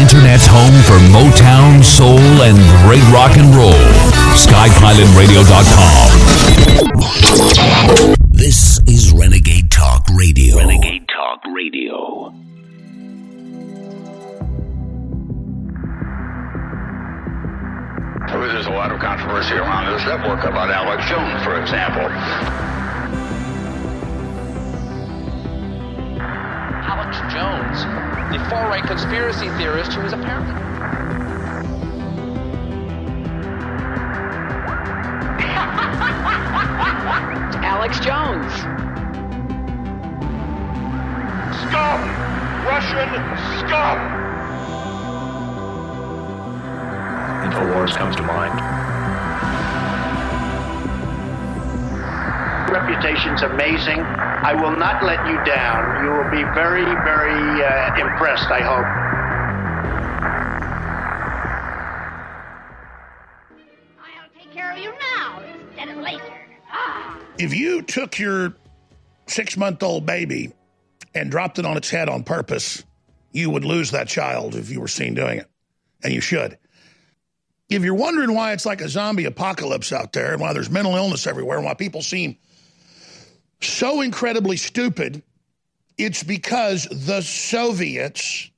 internet's home for Motown, soul, and great rock and roll. SkyPilotRadio.com. This is Renegade Talk Radio. Renegade Talk Radio. There's a lot of controversy around this network about Alex Jones, for example. Alex Jones, the far right conspiracy theorist who is apparently. Alex Jones. Scum! Russian scum! InfoWars comes to mind. reputation's amazing. I will not let you down. You will be very, very uh, impressed, I hope. I'll take care of you now instead of later. Ah. If you took your six month old baby and dropped it on its head on purpose, you would lose that child if you were seen doing it. And you should. If you're wondering why it's like a zombie apocalypse out there and why there's mental illness everywhere and why people seem so incredibly stupid, it's because the Soviets,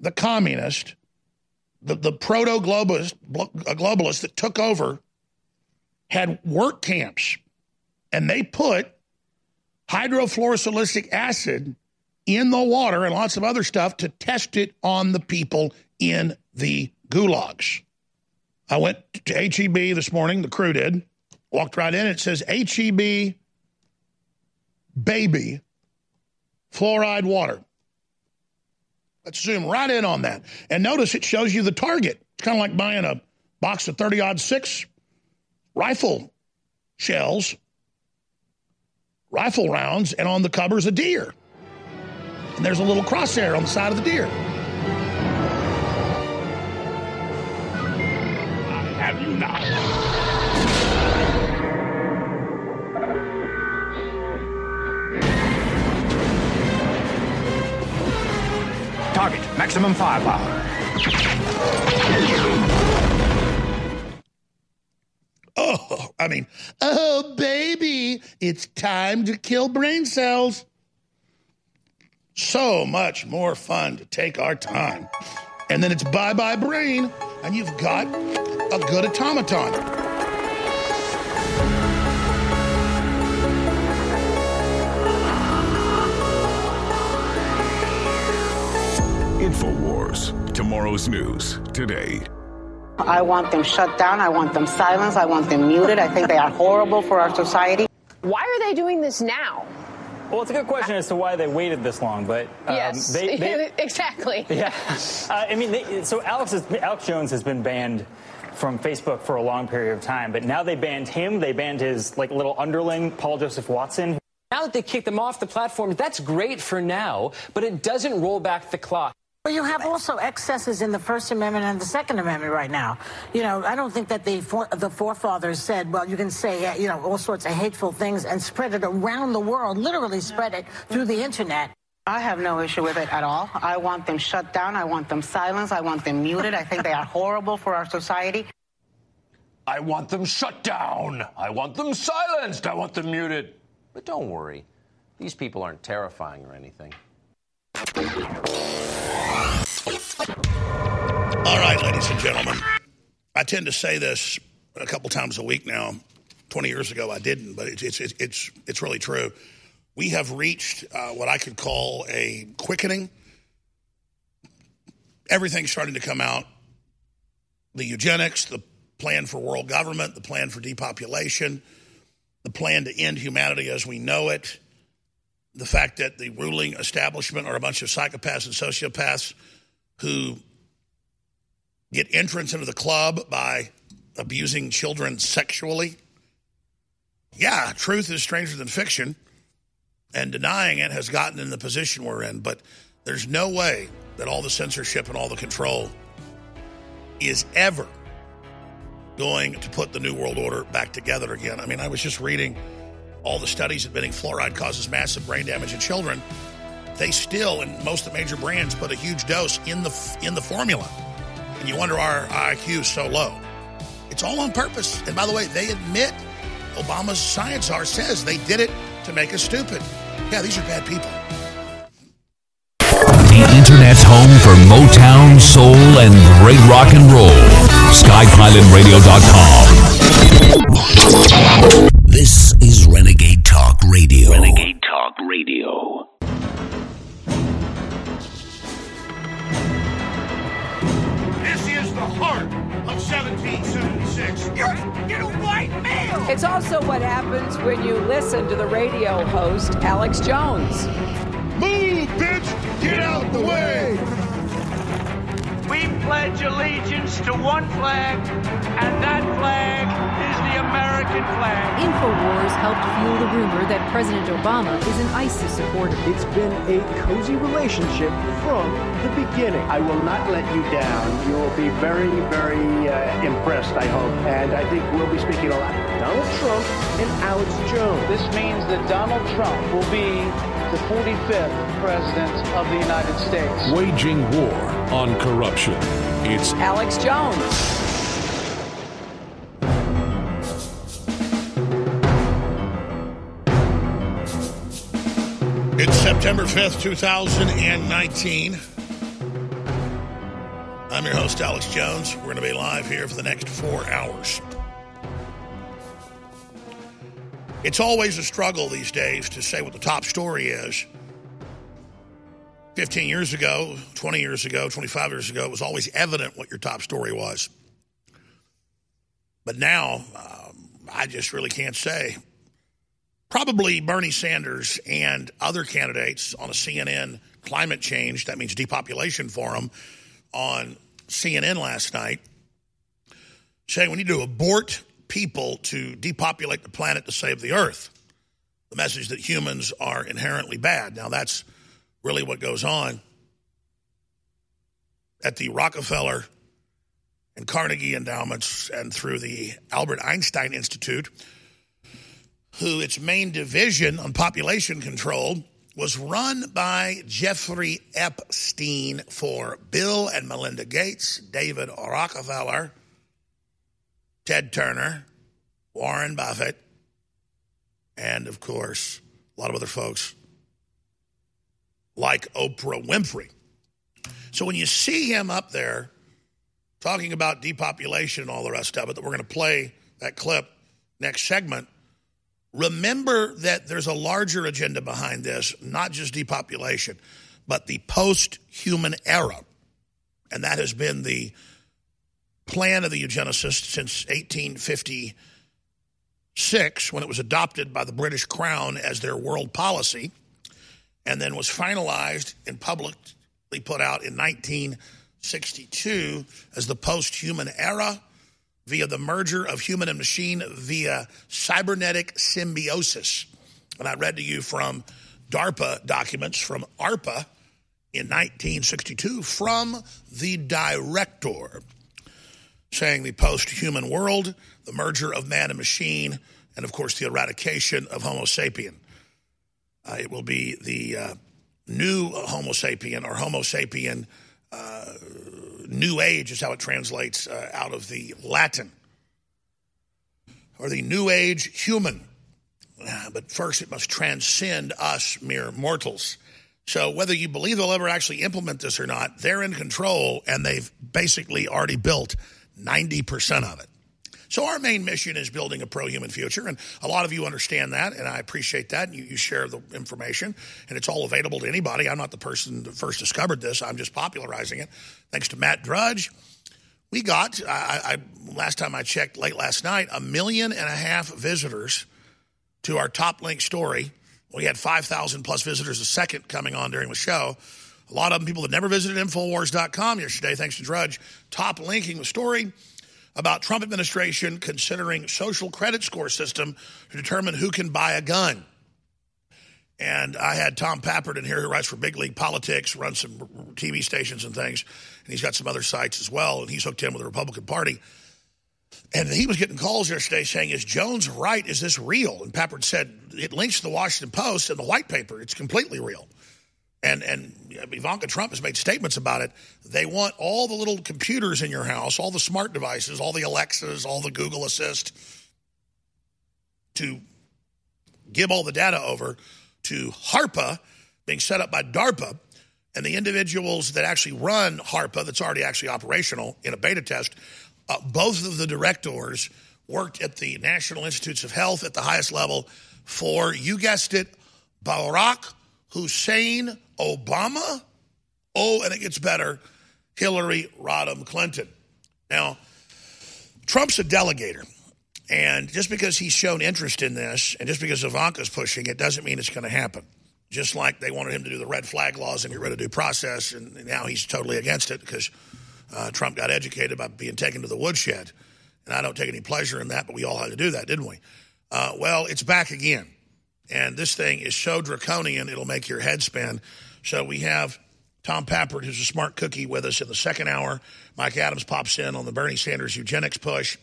the communists, the, the proto globalist, globalists that took over had work camps and they put hydrofluorosilicic acid in the water and lots of other stuff to test it on the people in the gulags. I went to HEB this morning, the crew did, walked right in, it says HEB baby fluoride water. Let's zoom right in on that. And notice it shows you the target. It's kind of like buying a box of 30 odd six rifle shells, rifle rounds, and on the cover is a deer. And there's a little crosshair on the side of the deer. Have you now. Target, maximum firepower. Oh, I mean, oh, baby, it's time to kill brain cells. So much more fun to take our time. And then it's bye bye brain, and you've got a good automaton. InfoWars. Tomorrow's news today. I want them shut down. I want them silenced. I want them muted. I think they are horrible for our society. Why are they doing this now? Well, it's a good question as to why they waited this long, but um, yes, they, they, exactly. Yeah, uh, I mean, they, so Alex, is, Alex Jones has been banned from Facebook for a long period of time, but now they banned him. They banned his like little underling, Paul Joseph Watson. Now that they kicked them off the platform, that's great for now, but it doesn't roll back the clock. Well, you have also excesses in the First Amendment and the Second Amendment right now. You know, I don't think that the for, the forefathers said, well, you can say, uh, you know, all sorts of hateful things and spread it around the world, literally spread it through the internet. I have no issue with it at all. I want them shut down. I want them silenced. I want them muted. I think they are horrible for our society. I want them shut down. I want them silenced. I want them muted. But don't worry, these people aren't terrifying or anything. All right, ladies and gentlemen. I tend to say this a couple times a week now. 20 years ago, I didn't, but it's, it's, it's, it's really true. We have reached uh, what I could call a quickening. Everything's starting to come out the eugenics, the plan for world government, the plan for depopulation, the plan to end humanity as we know it, the fact that the ruling establishment are a bunch of psychopaths and sociopaths who get entrance into the club by abusing children sexually. Yeah, truth is stranger than fiction, and denying it has gotten in the position we're in. But there's no way that all the censorship and all the control is ever going to put the New World Order back together again. I mean, I was just reading all the studies admitting fluoride causes massive brain damage in children. they still, and most of the major brands, put a huge dose in the in the formula. And you wonder our IQ is so low. It's all on purpose. And by the way, they admit Obama's science czar says they did it to make us stupid. Yeah, these are bad people. The Internet's home for Motown, soul, and great rock and roll. SkyPilotRadio.com. This is Renegade Talk Radio. Renegade Talk Radio. This is the heart of 1776. You're, you're a white male. It's also what happens when you listen to the radio host, Alex Jones. Move, bitch! Get out the way! We pledge allegiance to one flag, and that flag is the American flag. InfoWars helped fuel the rumor that President Obama is an ISIS supporter. It's been a cozy relationship from the beginning. I will not let you down. You will be very, very uh, impressed, I hope. And I think we'll be speaking a lot. Donald Trump and Alex Jones. This means that Donald Trump will be the 45th President of the United States. Waging war on corruption. It's Alex Jones. It's September 5th, 2019. I'm your host, Alex Jones. We're going to be live here for the next four hours. It's always a struggle these days to say what the top story is. 15 years ago, 20 years ago, 25 years ago, it was always evident what your top story was. But now, um, I just really can't say. Probably Bernie Sanders and other candidates on a CNN climate change, that means depopulation forum, on CNN last night, saying we need to abort people to depopulate the planet to save the earth. The message that humans are inherently bad. Now, that's really what goes on at the Rockefeller and Carnegie endowments and through the Albert Einstein Institute, who its main division on population control was run by Jeffrey Epstein for Bill and Melinda Gates, David Rockefeller, Ted Turner, Warren Buffett, and of course, a lot of other folks like Oprah Winfrey. So when you see him up there talking about depopulation and all the rest of it, that we're going to play that clip next segment, remember that there's a larger agenda behind this, not just depopulation, but the post human era. And that has been the plan of the eugenicists since 1856 when it was adopted by the British Crown as their world policy and then was finalized and publicly put out in 1962 as the post-human era via the merger of human and machine via cybernetic symbiosis. And I read to you from DARPA documents from ARPA in 1962 from the director saying the post-human world, the merger of man and machine, and of course the eradication of Homo sapien. Uh, it will be the uh, new Homo sapien or Homo sapien uh, New Age is how it translates uh, out of the Latin, or the New Age human. Uh, but first, it must transcend us mere mortals. So, whether you believe they'll ever actually implement this or not, they're in control and they've basically already built 90% of it. So our main mission is building a pro-human future, and a lot of you understand that, and I appreciate that. You, you, share the information, and it's all available to anybody. I'm not the person that first discovered this. I'm just popularizing it. Thanks to Matt Drudge, we got, I, I, last time I checked late last night, a million and a half visitors to our top link story. We had 5,000 plus visitors a second coming on during the show. A lot of them people that never visited Infowars.com yesterday, thanks to Drudge, top linking the story about Trump administration considering social credit score system to determine who can buy a gun. And I had Tom Pappert in here who writes for Big League Politics, runs some TV stations and things, and he's got some other sites as well, and he's hooked in with the Republican Party. And he was getting calls yesterday saying, Is Jones right? Is this real? And Pappert said, It links to the Washington Post and the white paper. It's completely real. And, and Ivanka Trump has made statements about it. They want all the little computers in your house, all the smart devices, all the Alexas, all the Google Assist, to give all the data over to HARPA, being set up by DARPA, and the individuals that actually run HARPA, that's already actually operational in a beta test, uh, both of the directors worked at the National Institutes of Health at the highest level for, you guessed it, Barack Hussein Obama. Oh, and it gets better, Hillary Rodham Clinton. Now, Trump's a delegator. And just because he's shown interest in this, and just because Ivanka's pushing it, doesn't mean it's going to happen. Just like they wanted him to do the red flag laws and get rid of due process, and now he's totally against it because uh, Trump got educated about being taken to the woodshed. And I don't take any pleasure in that, but we all had to do that, didn't we? Uh, well, it's back again. And this thing is so draconian, it'll make your head spin. So we have Tom Pappert, who's a smart cookie, with us in the second hour. Mike Adams pops in on the Bernie Sanders eugenics push.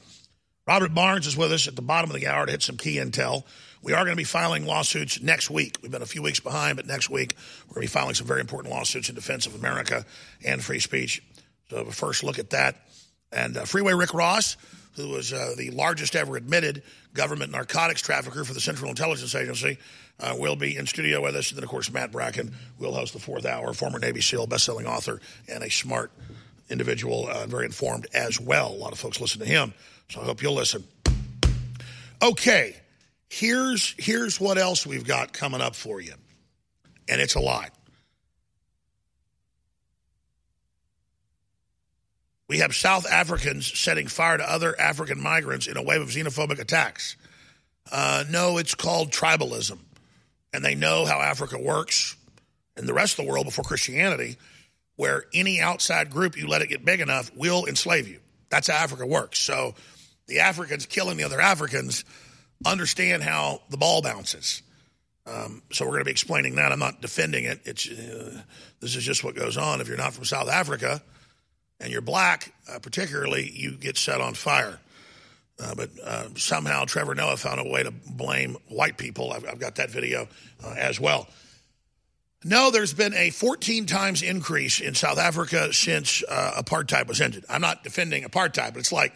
Robert Barnes is with us at the bottom of the hour to hit some key intel. We are going to be filing lawsuits next week. We've been a few weeks behind, but next week we're going to be filing some very important lawsuits in defense of America and free speech. So, a first look at that. And uh, Freeway Rick Ross, who was uh, the largest ever admitted government narcotics trafficker for the Central Intelligence Agency, uh, will be in studio with us. And then, of course, Matt Bracken will host the fourth hour, former Navy SEAL, best-selling author, and a smart individual, uh, very informed as well. A lot of folks listen to him, so I hope you'll listen. Okay, here's here's what else we've got coming up for you, and it's a lot. We have South Africans setting fire to other African migrants in a wave of xenophobic attacks. Uh, no, it's called tribalism. And they know how Africa works and the rest of the world before Christianity, where any outside group, you let it get big enough, will enslave you. That's how Africa works. So the Africans killing the other Africans understand how the ball bounces. Um, so we're going to be explaining that. I'm not defending it. It's uh, this is just what goes on. If you're not from South Africa and you're black, uh, particularly, you get set on fire. Uh, but uh, somehow Trevor Noah found a way to blame white people. I've, I've got that video uh, as well. No, there's been a 14 times increase in South Africa since uh, apartheid was ended. I'm not defending apartheid, but it's like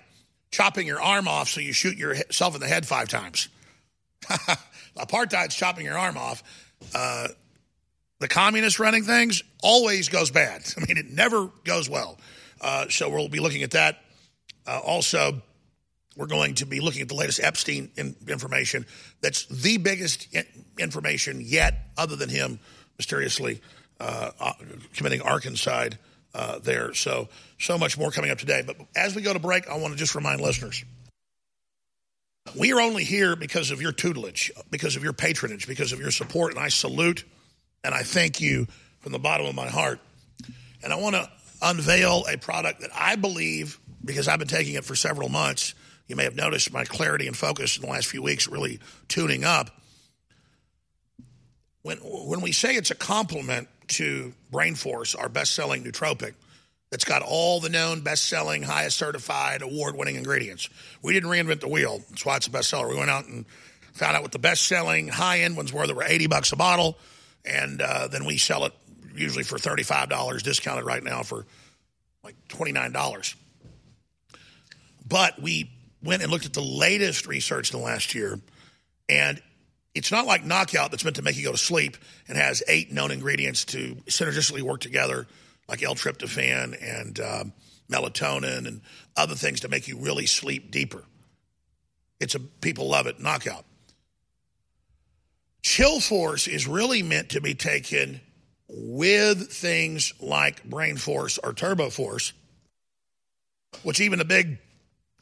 chopping your arm off so you shoot yourself in the head five times. Apartheid's chopping your arm off. Uh, the communists running things always goes bad. I mean, it never goes well. Uh, so we'll be looking at that. Uh, also, we're going to be looking at the latest Epstein in- information. That's the biggest in- information yet, other than him mysteriously uh, uh, committing arkancide uh, there. So, so much more coming up today. But as we go to break, I want to just remind listeners we are only here because of your tutelage, because of your patronage, because of your support. And I salute and I thank you from the bottom of my heart. And I want to unveil a product that I believe, because I've been taking it for several months, you may have noticed my clarity and focus in the last few weeks really tuning up. When, when we say it's a compliment to Brain Force, our best selling nootropic, that's got all the known best selling, highest certified, award winning ingredients. We didn't reinvent the wheel. That's why it's a bestseller. We went out and found out what the best selling high end ones were that were 80 bucks a bottle. And uh, then we sell it usually for $35, discounted right now for like $29. But we went and looked at the latest research in the last year, and it's not like knockout that's meant to make you go to sleep and has eight known ingredients to synergistically work together, like L-tryptophan and um, melatonin and other things to make you really sleep deeper. It's a people love it knockout. Chill Force is really meant to be taken with things like Brain Force or Turbo Force, which even a big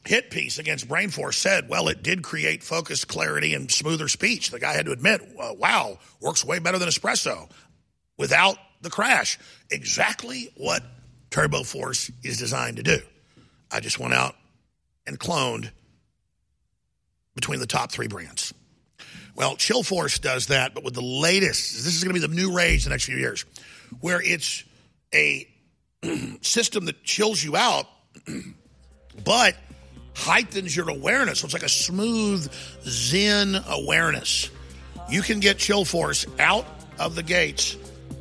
hit piece against Brain Force said, well, it did create focus, clarity, and smoother speech. The guy had to admit, uh, wow, works way better than espresso without the crash. Exactly what Turbo Force is designed to do. I just went out and cloned between the top three brands. Well, Chill Force does that, but with the latest, this is going to be the new rage the next few years, where it's a system that chills you out, but heightens your awareness. So it's like a smooth Zen awareness. You can get Chill Force out of the gates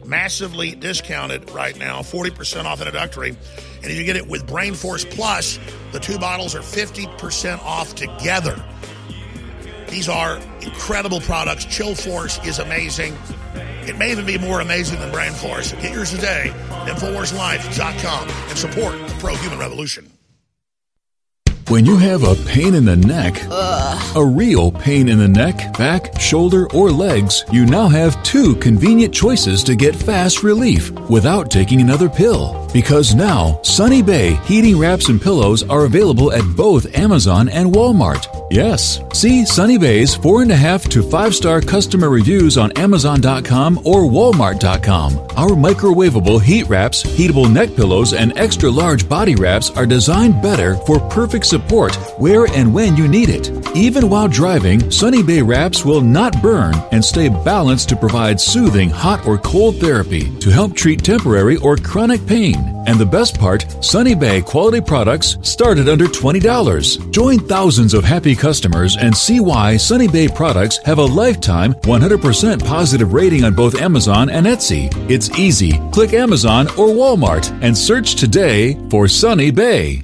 massively discounted right now, 40% off introductory. And if you get it with Brain Force Plus, the two bottles are 50% off together. These are incredible products. Chill Force is amazing. It may even be more amazing than Brain Force. Get yours today at InfoWarsLife.com and support the pro human revolution. When you have a pain in the neck, a real pain in the neck, back, shoulder, or legs, you now have two convenient choices to get fast relief without taking another pill. Because now, Sunny Bay heating wraps and pillows are available at both Amazon and Walmart. Yes, see Sunny Bay's 4.5 to 5 star customer reviews on Amazon.com or Walmart.com. Our microwavable heat wraps, heatable neck pillows, and extra large body wraps are designed better for perfect support where and when you need it. Even while driving, Sunny Bay wraps will not burn and stay balanced to provide soothing hot or cold therapy to help treat temporary or chronic pain. And the best part, Sunny Bay quality products start at under $20. Join thousands of happy customers and see why Sunny Bay products have a lifetime 100% positive rating on both Amazon and Etsy. It's easy. Click Amazon or Walmart and search today for Sunny Bay.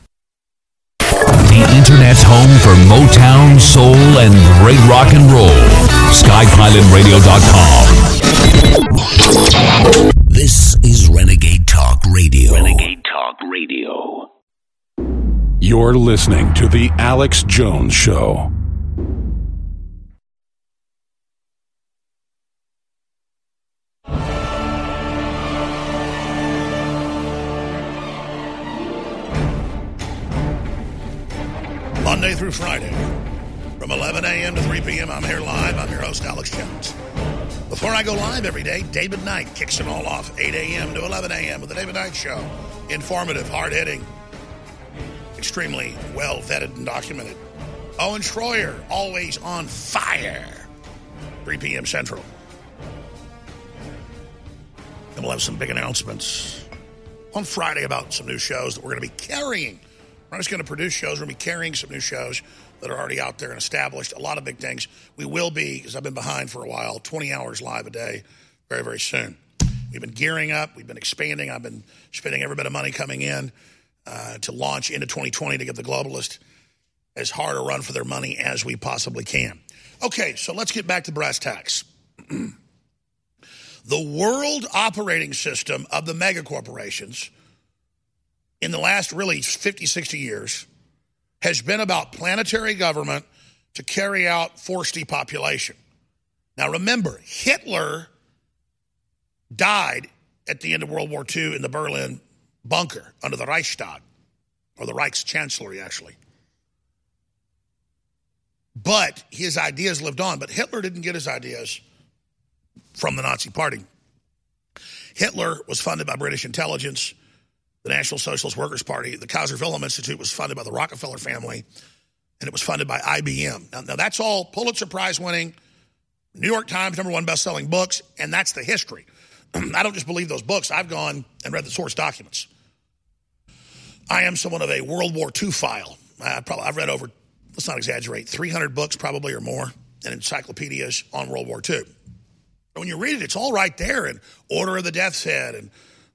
The Internet's home for Motown, soul, and great rock and roll. SkyPilotRadio.com. This is Renegade Talk Radio. Renegade Talk Radio. You're listening to The Alex Jones Show. Monday through Friday, from 11 a.m. to 3 p.m., I'm here live. I'm your host, Alex Jones. Before I go live every day, David Knight kicks it all off, 8 a.m. to 11 a.m. with the David Knight Show. Informative, hard hitting, extremely well vetted and documented. Owen Schroyer, always on fire, 3 p.m. Central. And we'll have some big announcements on Friday about some new shows that we're going to be carrying. We're just going to produce shows, we're going to be carrying some new shows that are already out there and established. A lot of big things. We will be, because I've been behind for a while, 20 hours live a day very, very soon. We've been gearing up, we've been expanding, I've been spending every bit of money coming in uh, to launch into 2020 to give the globalist as hard a run for their money as we possibly can. Okay, so let's get back to brass tacks. the world operating system of the mega corporations in the last really 50, 60 years has been about planetary government to carry out forced depopulation. Now remember, Hitler died at the end of World War II in the Berlin bunker under the Reichstag, or the Reich's Chancellery, actually. But his ideas lived on. But Hitler didn't get his ideas from the Nazi Party. Hitler was funded by British intelligence, the National Socialist Workers' Party. The Kaiser Wilhelm Institute was funded by the Rockefeller family, and it was funded by IBM. Now, now that's all Pulitzer Prize winning, New York Times number one best selling books, and that's the history. I don't just believe those books. I've gone and read the source documents. I am someone of a World War II file. I probably, I've read over, let's not exaggerate, 300 books probably or more and encyclopedias on World War II. When you read it, it's all right there in Order of the Death's Head and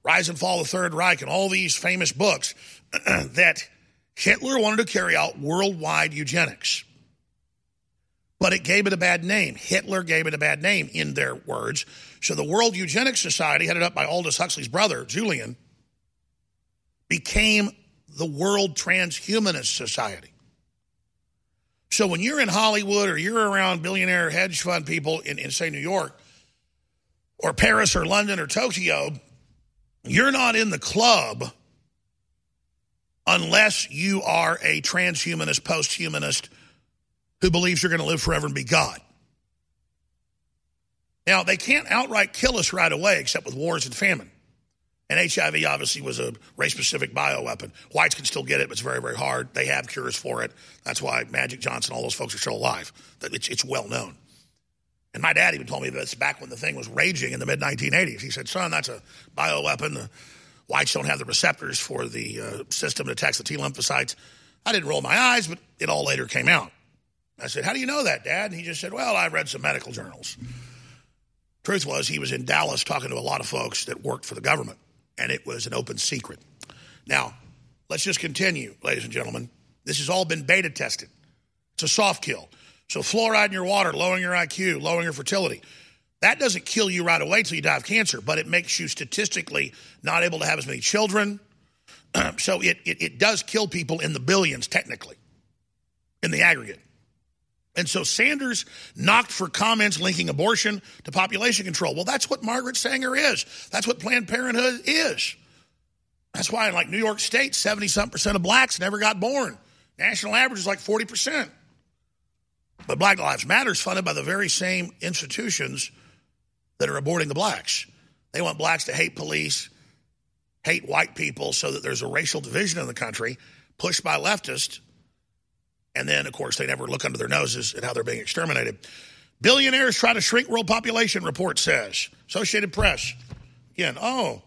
Rise and Fall of the Third Reich and all these famous books that Hitler wanted to carry out worldwide eugenics. but it gave it a bad name. Hitler gave it a bad name in their words. So the World Eugenics Society, headed up by Aldous Huxley's brother, Julian, became the World Transhumanist Society. So when you're in Hollywood or you're around billionaire hedge fund people in, in say, New York or Paris or London or Tokyo, you're not in the club unless you are a transhumanist, posthumanist who believes you're going to live forever and be God. Now, they can't outright kill us right away except with wars and famine. And HIV obviously was a race specific bioweapon. Whites can still get it, but it's very, very hard. They have cures for it. That's why Magic Johnson, all those folks are still alive. It's, it's well known. And my dad even told me this back when the thing was raging in the mid 1980s. He said, Son, that's a bioweapon. The whites don't have the receptors for the uh, system that attacks the T lymphocytes. I didn't roll my eyes, but it all later came out. I said, How do you know that, Dad? And he just said, Well, I've read some medical journals. Truth was, he was in Dallas talking to a lot of folks that worked for the government and it was an open secret. Now, let's just continue, ladies and gentlemen. This has all been beta tested. It's a soft kill. So, fluoride in your water, lowering your IQ, lowering your fertility. That doesn't kill you right away until you die of cancer, but it makes you statistically not able to have as many children. so, it, it, it does kill people in the billions, technically, in the aggregate. And so Sanders knocked for comments linking abortion to population control. Well, that's what Margaret Sanger is. That's what Planned Parenthood is. That's why in like New York State, 70 something percent of blacks never got born. National average is like 40%. But Black Lives Matter is funded by the very same institutions that are aborting the blacks. They want blacks to hate police, hate white people so that there's a racial division in the country pushed by leftists and then, of course, they never look under their noses at how they're being exterminated. Billionaires try to shrink world population, report says. Associated Press. Again, oh,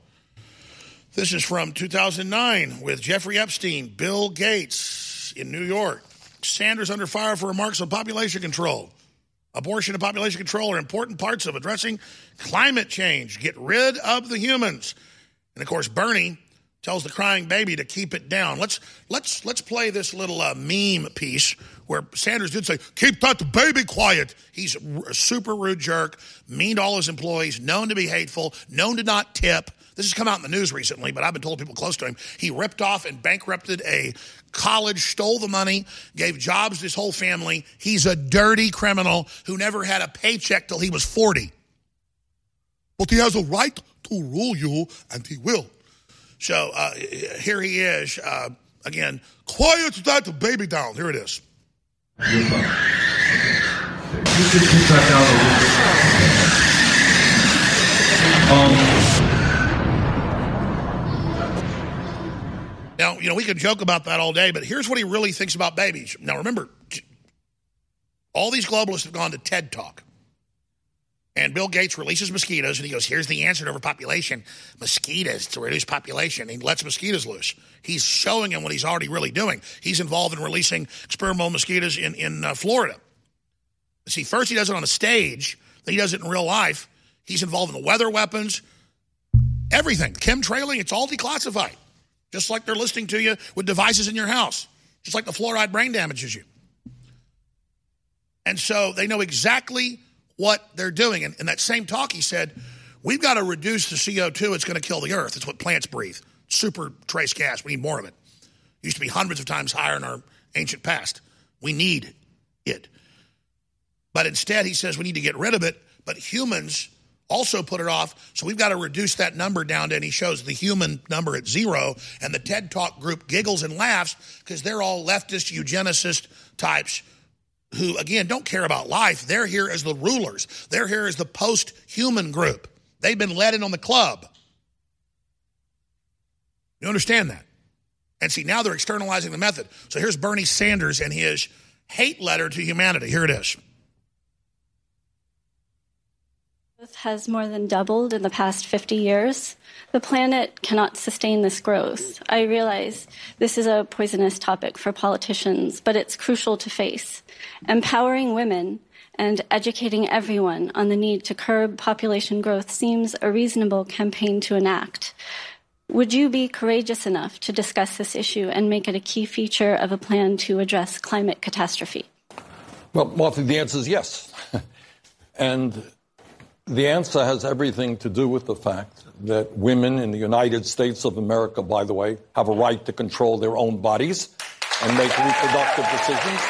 this is from 2009 with Jeffrey Epstein, Bill Gates in New York. Sanders under fire for remarks on population control. Abortion and population control are important parts of addressing climate change. Get rid of the humans. And of course, Bernie tells the crying baby to keep it down. Let's let's let's play this little uh, meme piece where Sanders did say, "Keep that baby quiet." He's a super rude jerk, mean to all his employees, known to be hateful, known to not tip. This has come out in the news recently, but I've been told people close to him he ripped off and bankrupted a college, stole the money, gave jobs to his whole family. He's a dirty criminal who never had a paycheck till he was 40. But he has a right to rule you, and he will. So uh, here he is. Uh, again, quiet that baby down. Here it is. Um, now, you know, we can joke about that all day, but here's what he really thinks about babies. Now, remember, all these globalists have gone to TED Talk. And Bill Gates releases mosquitoes, and he goes, "Here's the answer to overpopulation: mosquitoes to reduce population." He lets mosquitoes loose. He's showing him what he's already really doing. He's involved in releasing experimental mosquitoes in in uh, Florida. See, first he does it on a stage, then he does it in real life. He's involved in the weather weapons, everything, chemtrailing. It's all declassified, just like they're listening to you with devices in your house, just like the fluoride brain damages you. And so they know exactly what they're doing. And in that same talk, he said, We've got to reduce the CO2. It's going to kill the earth. It's what plants breathe. Super trace gas. We need more of it. it. Used to be hundreds of times higher in our ancient past. We need it. But instead, he says we need to get rid of it. But humans also put it off. So we've got to reduce that number down to, and he shows the human number at zero. And the TED Talk group giggles and laughs because they're all leftist, eugenicist types who, again, don't care about life. They're here as the rulers, they're here as the post human group. They've been let in on the club. You understand that? And see, now they're externalizing the method. So here's Bernie Sanders and his hate letter to humanity. Here it is. Has more than doubled in the past 50 years. The planet cannot sustain this growth. I realize this is a poisonous topic for politicians, but it's crucial to face. Empowering women and educating everyone on the need to curb population growth seems a reasonable campaign to enact. Would you be courageous enough to discuss this issue and make it a key feature of a plan to address climate catastrophe? Well, Martha, the answer is yes. and the answer has everything to do with the fact that women in the United States of America, by the way, have a right to control their own bodies and make reproductive decisions.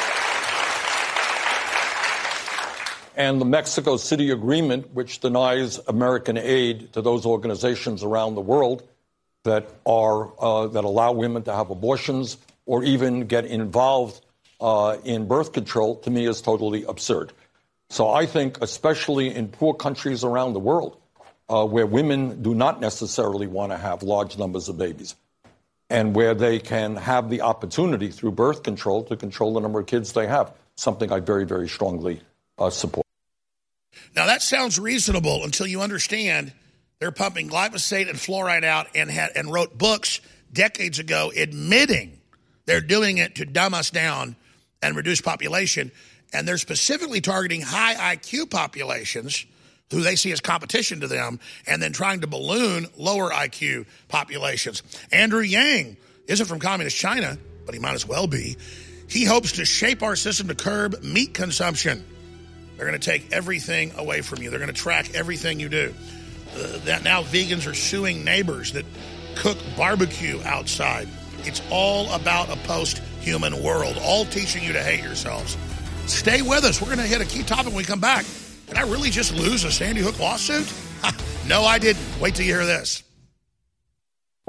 And the Mexico City Agreement, which denies American aid to those organizations around the world that are uh, that allow women to have abortions or even get involved uh, in birth control, to me is totally absurd. So I think, especially in poor countries around the world, uh, where women do not necessarily want to have large numbers of babies, and where they can have the opportunity through birth control to control the number of kids they have, something I very, very strongly uh, support. Now, that sounds reasonable until you understand they're pumping glyphosate and fluoride out and, had, and wrote books decades ago admitting they're doing it to dumb us down and reduce population. And they're specifically targeting high IQ populations who they see as competition to them, and then trying to balloon lower IQ populations. Andrew Yang isn't from communist China, but he might as well be. He hopes to shape our system to curb meat consumption. They're going to take everything away from you. They're going to track everything you do. Uh, that now vegans are suing neighbors that cook barbecue outside. It's all about a post-human world, all teaching you to hate yourselves. Stay with us. We're going to hit a key topic when we come back. Did I really just lose a Sandy Hook lawsuit? no, I didn't. Wait till you hear this.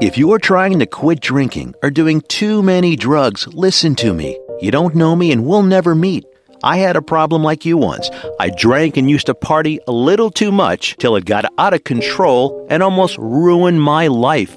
If you're trying to quit drinking or doing too many drugs, listen to me. You don't know me and we'll never meet. I had a problem like you once. I drank and used to party a little too much till it got out of control and almost ruined my life.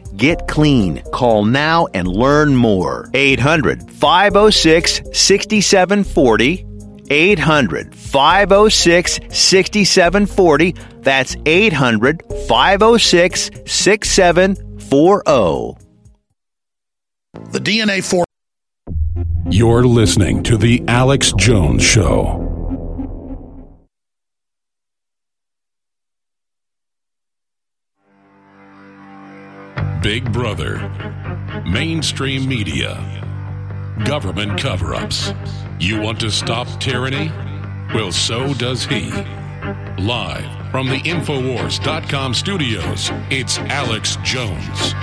Get clean. Call now and learn more. 800 506 6740. 800 506 6740. That's 800 506 6740. The DNA for. You're listening to The Alex Jones Show. Big Brother, mainstream media, government cover ups. You want to stop tyranny? Well, so does he. Live from the Infowars.com studios, it's Alex Jones.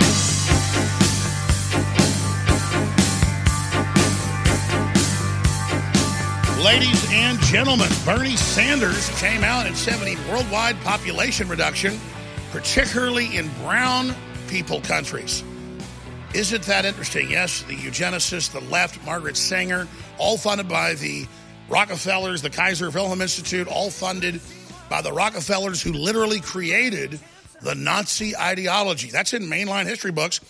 Ladies and gentlemen, Bernie Sanders came out and said we need worldwide population reduction, particularly in brown people countries. Isn't that interesting? Yes, the eugenicists, the left, Margaret Sanger, all funded by the Rockefellers, the Kaiser Wilhelm Institute, all funded by the Rockefellers who literally created the Nazi ideology. That's in mainline history books.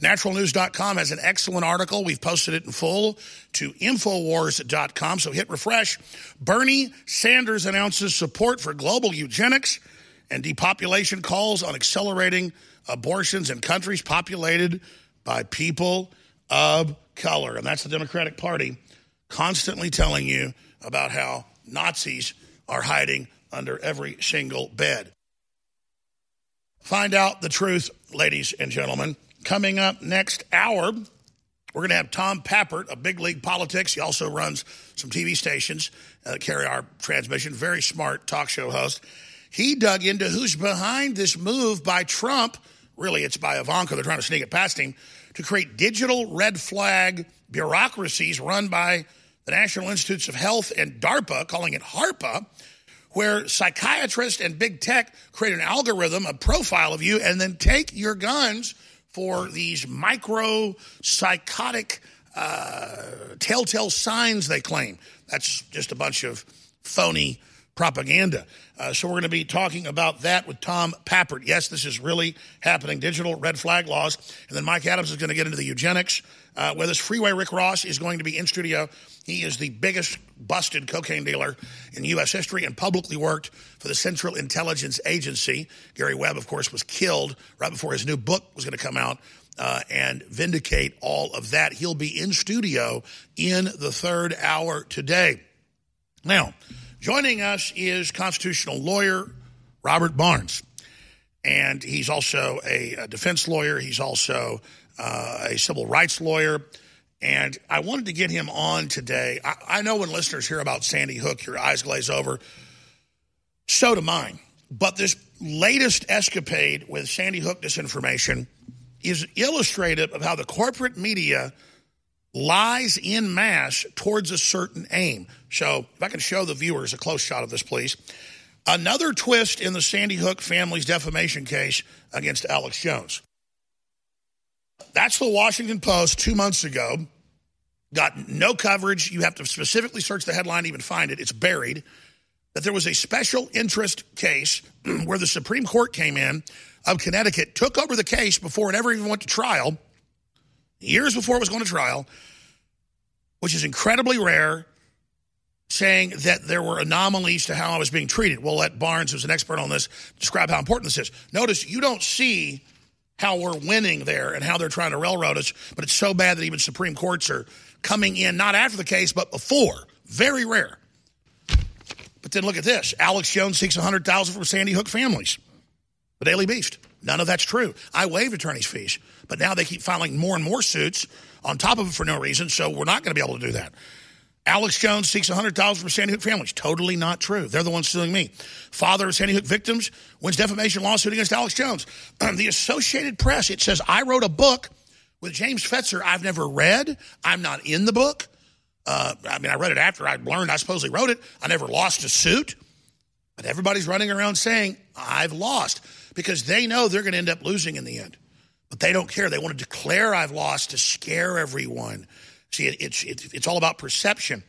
Naturalnews.com has an excellent article. We've posted it in full to Infowars.com. So hit refresh. Bernie Sanders announces support for global eugenics and depopulation calls on accelerating abortions in countries populated by people of color. And that's the Democratic Party constantly telling you about how Nazis are hiding under every single bed. Find out the truth, ladies and gentlemen. Coming up next hour, we're going to have Tom Pappert of Big League Politics. He also runs some TV stations that carry our transmission. Very smart talk show host. He dug into who's behind this move by Trump. Really, it's by Ivanka. They're trying to sneak it past him to create digital red flag bureaucracies run by the National Institutes of Health and DARPA, calling it HARPA, where psychiatrists and big tech create an algorithm, a profile of you, and then take your guns for these micro psychotic uh, telltale signs they claim. That's just a bunch of phony propaganda. Uh, so we're going to be talking about that with Tom Pappert. Yes, this is really happening. Digital red flag laws, and then Mike Adams is going to get into the eugenics uh, with us. Freeway Rick Ross is going to be in studio. He is the biggest busted cocaine dealer in U.S. history and publicly worked for the Central Intelligence Agency. Gary Webb, of course, was killed right before his new book was going to come out. Uh, and vindicate all of that. He'll be in studio in the third hour today. Now, joining us is constitutional lawyer Robert Barnes. And he's also a, a defense lawyer. He's also uh, a civil rights lawyer. And I wanted to get him on today. I, I know when listeners hear about Sandy Hook, your eyes glaze over. So do mine. But this latest escapade with Sandy Hook disinformation is illustrative of how the corporate media lies in mass towards a certain aim. So, if I can show the viewers a close shot of this, please. Another twist in the Sandy Hook family's defamation case against Alex Jones. That's the Washington Post two months ago. Got no coverage. You have to specifically search the headline to even find it. It's buried. That there was a special interest case where the Supreme Court came in of Connecticut, took over the case before it ever even went to trial, years before it was going to trial, which is incredibly rare, saying that there were anomalies to how I was being treated. We'll let Barnes, who's an expert on this, describe how important this is. Notice you don't see how we're winning there and how they're trying to railroad us, but it's so bad that even Supreme Courts are coming in, not after the case, but before. Very rare. But then look at this. Alex Jones seeks 100000 from Sandy Hook families. The Daily Beast. None of that's true. I waived attorney's fees, but now they keep filing more and more suits on top of it for no reason, so we're not going to be able to do that. Alex Jones seeks 100000 from Sandy Hook families. Totally not true. They're the ones suing me. Father of Sandy Hook victims wins defamation lawsuit against Alex Jones. the Associated Press, it says, I wrote a book with James Fetzer I've never read. I'm not in the book. Uh, I mean, I read it after I learned I supposedly wrote it. I never lost a suit. But everybody's running around saying, I've lost because they know they're going to end up losing in the end. But they don't care. They want to declare I've lost to scare everyone. See, it, it's, it, it's all about perception.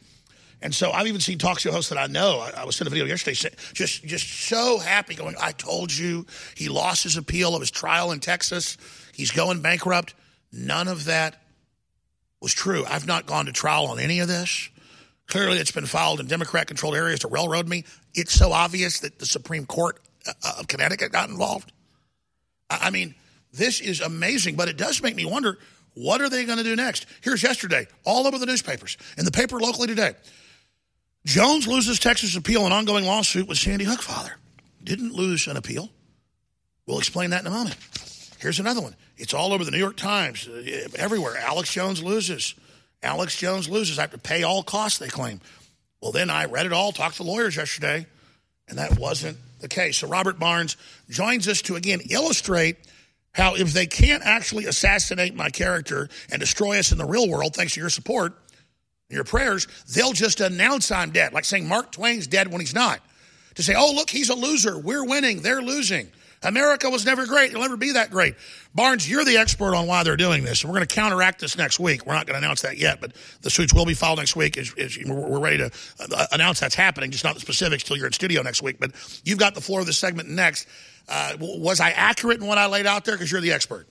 And so I've even seen talk show hosts that I know. I, I was sent a video yesterday, just just so happy, going, "I told you he lost his appeal of his trial in Texas. He's going bankrupt." None of that was true. I've not gone to trial on any of this. Clearly, it's been filed in Democrat-controlled areas to railroad me. It's so obvious that the Supreme Court uh, of Connecticut got involved. I mean, this is amazing, but it does make me wonder what are they going to do next? Here's yesterday, all over the newspapers, in the paper locally today. Jones loses Texas appeal in ongoing lawsuit with Sandy Hook father. Didn't lose an appeal. We'll explain that in a moment. Here's another one. It's all over the New York Times, uh, everywhere. Alex Jones loses. Alex Jones loses. I have to pay all costs, they claim. Well, then I read it all, talked to lawyers yesterday, and that wasn't the case. So Robert Barnes joins us to again illustrate how if they can't actually assassinate my character and destroy us in the real world, thanks to your support, your prayers, they'll just announce I'm dead, like saying Mark Twain's dead when he's not. To say, oh, look, he's a loser. We're winning. They're losing. America was never great. It'll never be that great. Barnes, you're the expert on why they're doing this. And we're going to counteract this next week. We're not going to announce that yet, but the suits will be filed next week. Is, we're ready to uh, announce that's happening, just not the specifics till you're in studio next week. But you've got the floor of this segment next. Uh, was I accurate in what I laid out there? Because you're the expert.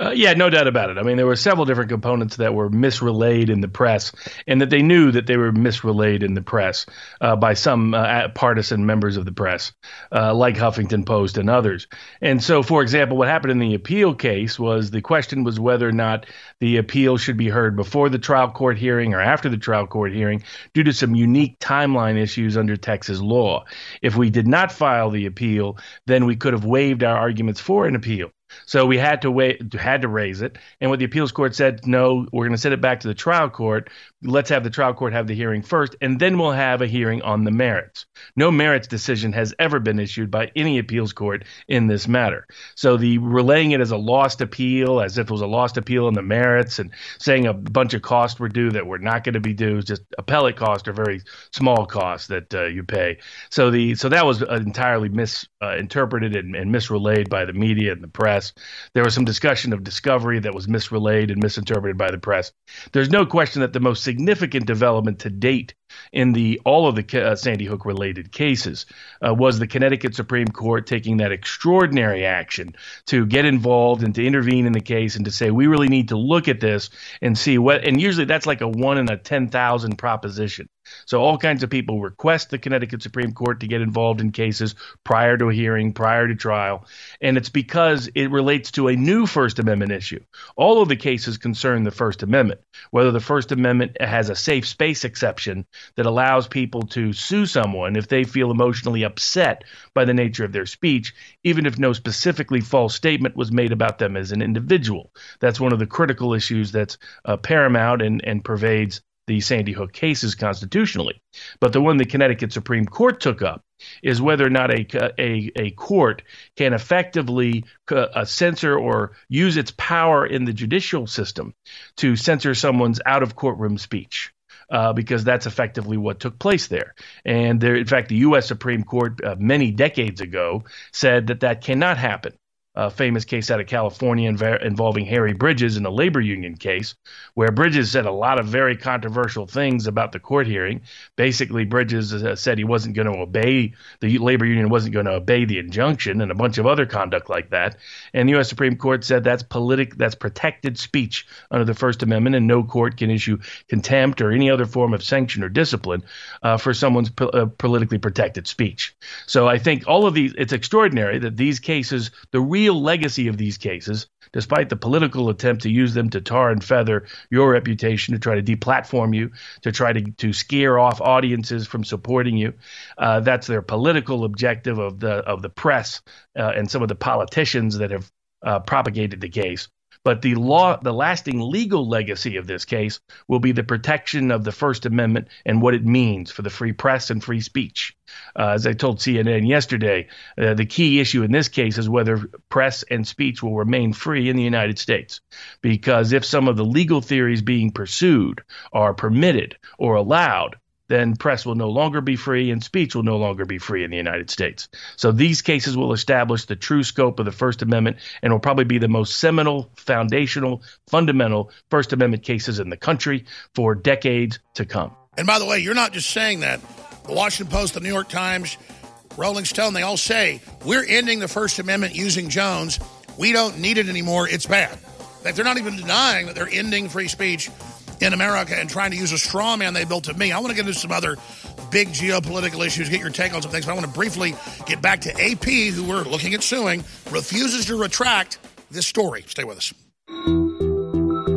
Uh, yeah, no doubt about it. I mean, there were several different components that were misrelayed in the press, and that they knew that they were misrelayed in the press uh, by some uh, partisan members of the press, uh, like Huffington Post and others. And so, for example, what happened in the appeal case was the question was whether or not the appeal should be heard before the trial court hearing or after the trial court hearing due to some unique timeline issues under Texas law. If we did not file the appeal, then we could have waived our arguments for an appeal. So we had to wait, had to raise it, and what the appeals court said, no, we're going to send it back to the trial court. Let's have the trial court have the hearing first, and then we'll have a hearing on the merits. No merits decision has ever been issued by any appeals court in this matter. So the relaying it as a lost appeal, as if it was a lost appeal on the merits, and saying a bunch of costs were due that were not going to be due, just appellate costs or very small costs that uh, you pay. So the so that was entirely misinterpreted uh, and, and misrelayed by the media and the press. There was some discussion of discovery that was misrelayed and misinterpreted by the press. There's no question that the most significant development to date in the all of the uh, Sandy Hook related cases uh, was the Connecticut Supreme Court taking that extraordinary action to get involved and to intervene in the case and to say we really need to look at this and see what. And usually that's like a one in a ten thousand proposition. So all kinds of people request the Connecticut Supreme Court to get involved in cases prior to a hearing, prior to trial, and it's because it relates to a new First Amendment issue. All of the cases concern the First Amendment, whether the First Amendment has a safe space exception that allows people to sue someone if they feel emotionally upset by the nature of their speech, even if no specifically false statement was made about them as an individual. That's one of the critical issues that's uh, paramount and, and pervades the Sandy Hook cases constitutionally. But the one the Connecticut Supreme Court took up is whether or not a, a, a court can effectively uh, censor or use its power in the judicial system to censor someone's out of courtroom speech. Uh, because that's effectively what took place there. And there, in fact, the U.S. Supreme Court uh, many decades ago said that that cannot happen a famous case out of California inv- involving Harry Bridges in a labor union case, where Bridges said a lot of very controversial things about the court hearing. Basically, Bridges uh, said he wasn't going to obey the labor union wasn't going to obey the injunction, and a bunch of other conduct like that. And the U.S. Supreme Court said that's politic, that's protected speech under the First Amendment, and no court can issue contempt or any other form of sanction or discipline uh, for someone's po- uh, politically protected speech. So I think all of these, it's extraordinary that these cases, the real real legacy of these cases, despite the political attempt to use them to tar and feather your reputation, to try to deplatform you, to try to, to scare off audiences from supporting you. Uh, that's their political objective of the of the press uh, and some of the politicians that have uh, propagated the case. But the law, the lasting legal legacy of this case will be the protection of the First Amendment and what it means for the free press and free speech. Uh, as I told CNN yesterday, uh, the key issue in this case is whether press and speech will remain free in the United States. Because if some of the legal theories being pursued are permitted or allowed, then press will no longer be free and speech will no longer be free in the United States. So these cases will establish the true scope of the First Amendment and will probably be the most seminal, foundational, fundamental First Amendment cases in the country for decades to come. And by the way, you're not just saying that. The Washington Post, the New York Times, Rolling Stone, they all say we're ending the First Amendment using Jones. We don't need it anymore. It's bad. They're not even denying that they're ending free speech in America and trying to use a straw man they built of me. I want to get into some other big geopolitical issues, get your take on some things, but I want to briefly get back to AP, who we're looking at suing, refuses to retract this story. Stay with us.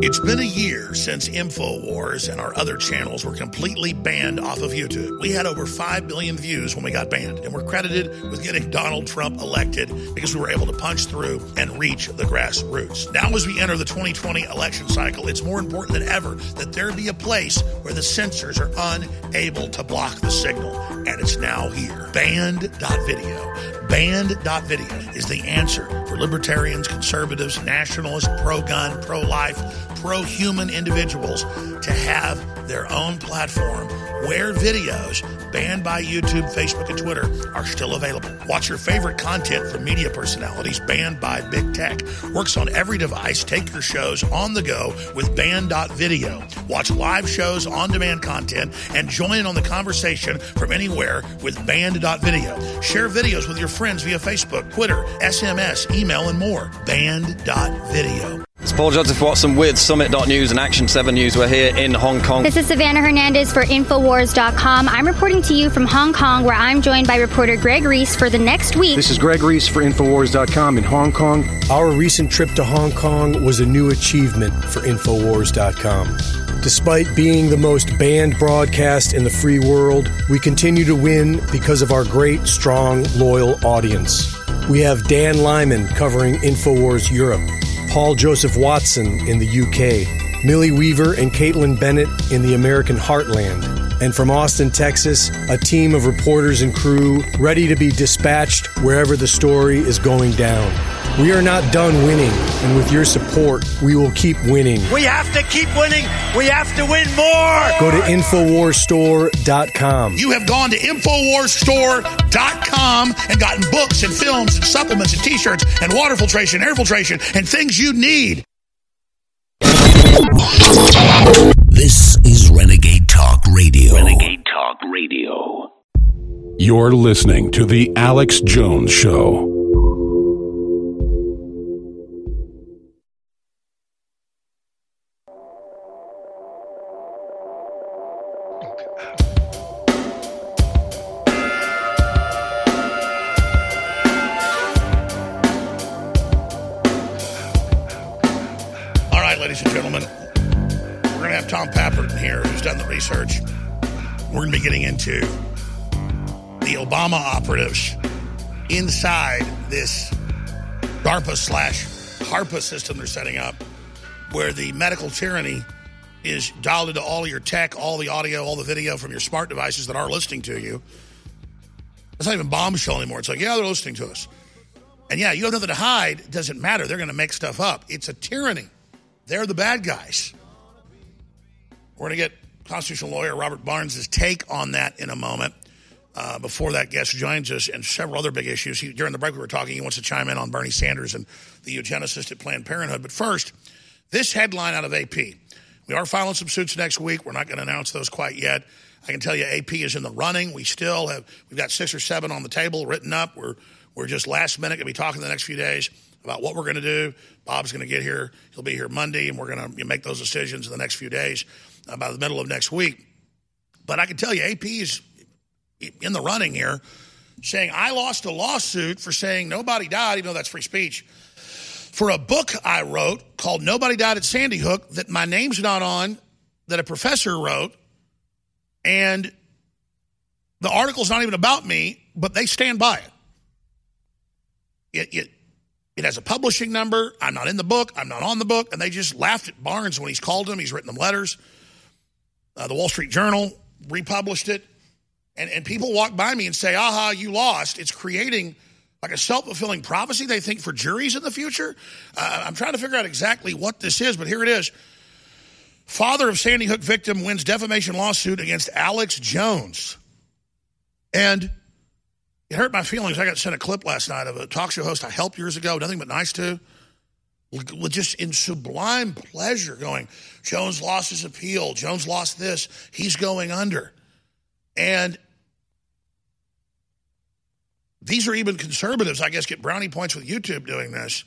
It's been a year since InfoWars and our other channels were completely banned off of YouTube. We had over 5 billion views when we got banned, and we're credited with getting Donald Trump elected because we were able to punch through and reach the grassroots. Now, as we enter the 2020 election cycle, it's more important than ever that there be a place where the censors are unable to block the signal, and it's now here. Banned.video. Banned.video is the answer for libertarians, conservatives, nationalists, pro gun, pro life, pro human individuals to have their own platform where videos banned by YouTube, Facebook, and Twitter are still available. Watch your favorite content from media personalities banned by big tech. Works on every device. Take your shows on the go with banned.video. Watch live shows, on demand content, and join in on the conversation from anywhere with banned.video. Share videos with your friends via Facebook, Twitter, SMS, email, and more. Banned.video. It's Paul Joseph Watson with Summit.News and Action 7 News. We're here in Hong Kong. This is Savannah Hernandez for Infowars.com. I'm reporting to you from Hong Kong, where I'm joined by reporter Greg Reese for the next week. This is Greg Reese for Infowars.com in Hong Kong. Our recent trip to Hong Kong was a new achievement for Infowars.com. Despite being the most banned broadcast in the free world, we continue to win because of our great, strong, loyal audience. We have Dan Lyman covering Infowars Europe. Paul Joseph Watson in the UK, Millie Weaver and Caitlin Bennett in the American heartland, and from Austin, Texas, a team of reporters and crew ready to be dispatched wherever the story is going down. We are not done winning, and with your support, we will keep winning. We have to keep winning. We have to win more. Go to InfoWarsStore.com. You have gone to InfoWarsStore.com and gotten books and films and supplements and t shirts and water filtration, air filtration, and things you need. This is Renegade Talk Radio. Renegade Talk Radio. You're listening to The Alex Jones Show. This DARPA slash HARPA system they're setting up, where the medical tyranny is dialed into all your tech, all the audio, all the video from your smart devices that are listening to you. It's not even bombshell anymore. It's like, yeah, they're listening to us. And yeah, you have nothing to hide. It doesn't matter. They're going to make stuff up. It's a tyranny. They're the bad guys. We're going to get constitutional lawyer Robert Barnes' take on that in a moment. Uh, before that guest joins us and several other big issues. He, during the break, we were talking. He wants to chime in on Bernie Sanders and the eugenicist at Planned Parenthood. But first, this headline out of AP. We are filing some suits next week. We're not going to announce those quite yet. I can tell you, AP is in the running. We still have we've got six or seven on the table written up. We're we're just last minute going to be talking the next few days about what we're going to do. Bob's going to get here. He'll be here Monday, and we're going to make those decisions in the next few days, uh, by the middle of next week. But I can tell you, AP is in the running here, saying I lost a lawsuit for saying nobody died, even though that's free speech, for a book I wrote called Nobody Died at Sandy Hook that my name's not on, that a professor wrote, and the article's not even about me, but they stand by it. It, it, it has a publishing number. I'm not in the book. I'm not on the book. And they just laughed at Barnes when he's called him. He's written them letters. Uh, the Wall Street Journal republished it. And, and people walk by me and say, aha, you lost. It's creating like a self fulfilling prophecy, they think, for juries in the future. Uh, I'm trying to figure out exactly what this is, but here it is. Father of Sandy Hook victim wins defamation lawsuit against Alex Jones. And it hurt my feelings. I got sent a clip last night of a talk show host I helped years ago, nothing but nice to, with just in sublime pleasure going, Jones lost his appeal. Jones lost this. He's going under. And these are even conservatives, I guess, get brownie points with YouTube doing this.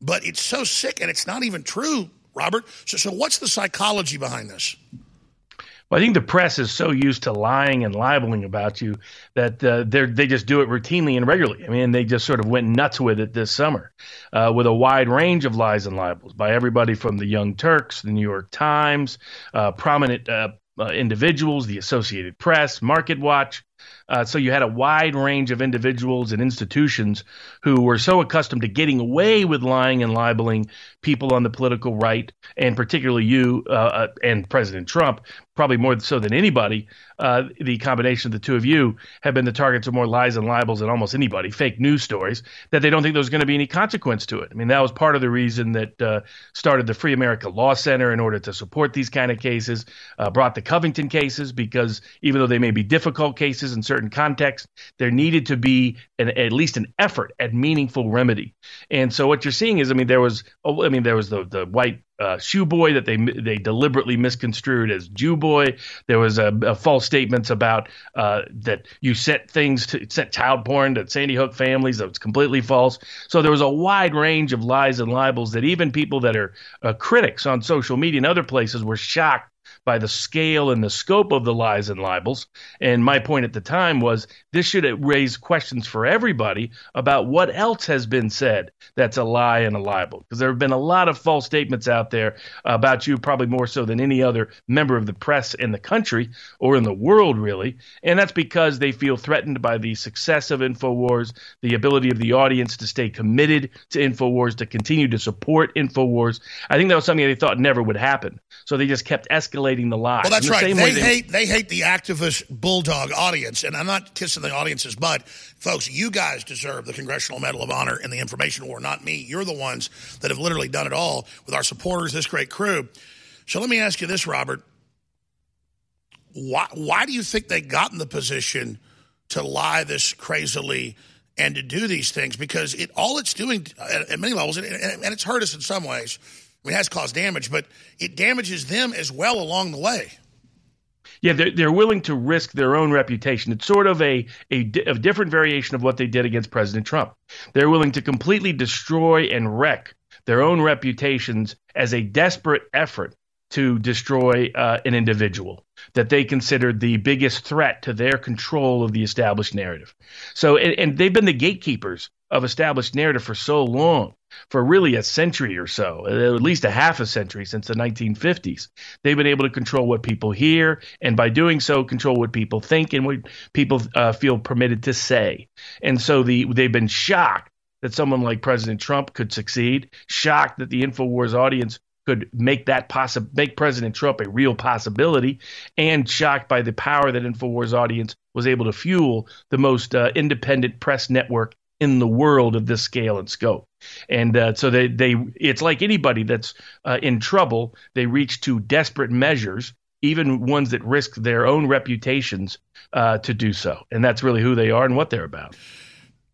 But it's so sick and it's not even true, Robert. So, so what's the psychology behind this? Well, I think the press is so used to lying and libeling about you that uh, they they just do it routinely and regularly. I mean, they just sort of went nuts with it this summer, uh, with a wide range of lies and libels by everybody from the Young Turks, the New York Times, uh, prominent uh, individuals, the Associated Press, Market Watch. Uh, so you had a wide range of individuals and institutions who were so accustomed to getting away with lying and libeling people on the political right, and particularly you uh, uh, and President Trump, probably more so than anybody. Uh, the combination of the two of you have been the targets of more lies and libels than almost anybody, fake news stories, that they don't think there's going to be any consequence to it. I mean, that was part of the reason that uh, started the Free America Law Center in order to support these kind of cases, uh, brought the Covington cases, because even though they may be difficult cases in certain contexts, there needed to be an, at least an effort at meaningful remedy. And so what you're seeing is, I mean, there was, oh, I mean, there was the the white uh, shoe boy that they they deliberately misconstrued as Jew boy. There was a, a false statements about uh, that you sent things to sent child porn to Sandy Hook families. That was completely false. So there was a wide range of lies and libels that even people that are uh, critics on social media and other places were shocked by the scale and the scope of the lies and libels. And my point at the time was this should raise questions for everybody about what else has been said that's a lie and a libel. Because there have been a lot of false statements out there about you, probably more so than any other member of the press in the country or in the world, really. And that's because they feel threatened by the success of InfoWars, the ability of the audience to stay committed to InfoWars, to continue to support InfoWars. I think that was something they thought never would happen. So they just kept escalating the lies. Well, that's the right. They, they hate they hate the activist bulldog audience, and I'm not kissing the audience's butt, folks. You guys deserve the Congressional Medal of Honor in the information war, not me. You're the ones that have literally done it all with our supporters, this great crew. So let me ask you this, Robert. Why why do you think they got in the position to lie this crazily? And to do these things because it all it's doing at, at many levels, and, and it's hurt us in some ways, I mean, it has caused damage, but it damages them as well along the way. Yeah, they're, they're willing to risk their own reputation. It's sort of a, a, a different variation of what they did against President Trump. They're willing to completely destroy and wreck their own reputations as a desperate effort to destroy uh, an individual that they considered the biggest threat to their control of the established narrative. So, and, and they've been the gatekeepers of established narrative for so long, for really a century or so, at least a half a century since the 1950s. They've been able to control what people hear, and by doing so, control what people think and what people uh, feel permitted to say. And so the they've been shocked that someone like President Trump could succeed, shocked that the InfoWars audience could make that possible, make President Trump a real possibility, and shocked by the power that Infowars audience was able to fuel the most uh, independent press network in the world of this scale and scope. And uh, so they, they, it's like anybody that's uh, in trouble, they reach to desperate measures, even ones that risk their own reputations uh, to do so. And that's really who they are and what they're about.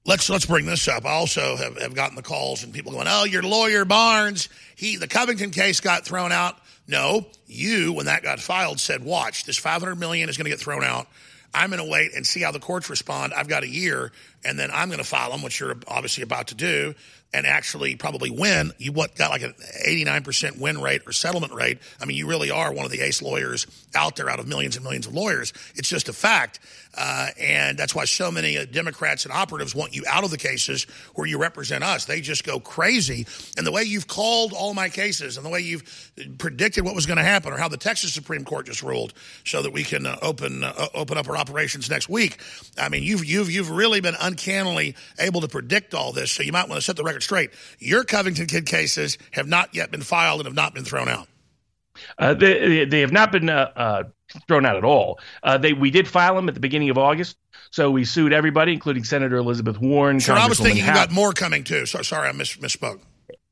Let's let's bring this up. I also have, have gotten the calls and people going, "Oh, your lawyer Barnes, he the Covington case got thrown out." No, you when that got filed said, "Watch, this 500 million is going to get thrown out. I'm going to wait and see how the courts respond. I've got a year, and then I'm going to file them, which you're obviously about to do, and actually probably win. You what got like an 89% win rate or settlement rate. I mean, you really are one of the ace lawyers out there out of millions and millions of lawyers. It's just a fact. Uh, and that's why so many uh, Democrats and operatives want you out of the cases where you represent us. They just go crazy. And the way you've called all my cases and the way you've predicted what was going to happen or how the Texas Supreme Court just ruled so that we can uh, open uh, open up our operations next week. I mean, you've, you've, you've really been uncannily able to predict all this. So you might want to set the record straight. Your Covington Kid cases have not yet been filed and have not been thrown out. Uh, they, they have not been uh, uh, thrown out at all. Uh, they we did file them at the beginning of August, so we sued everybody, including Senator Elizabeth Warren. Sure, I was thinking you got more coming too. So, sorry, I miss, misspoke.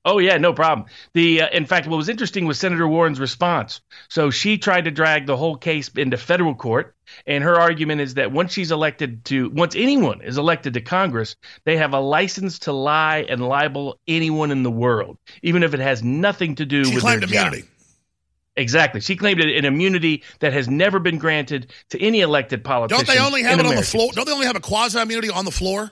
Oh yeah, no problem. The uh, in fact, what was interesting was Senator Warren's response. So she tried to drag the whole case into federal court, and her argument is that once she's elected to, once anyone is elected to Congress, they have a license to lie and libel anyone in the world, even if it has nothing to do she with claimed their immunity. job. Exactly. She claimed an immunity that has never been granted to any elected politician. Don't they only have it on the floor? Don't they only have a quasi immunity on the floor?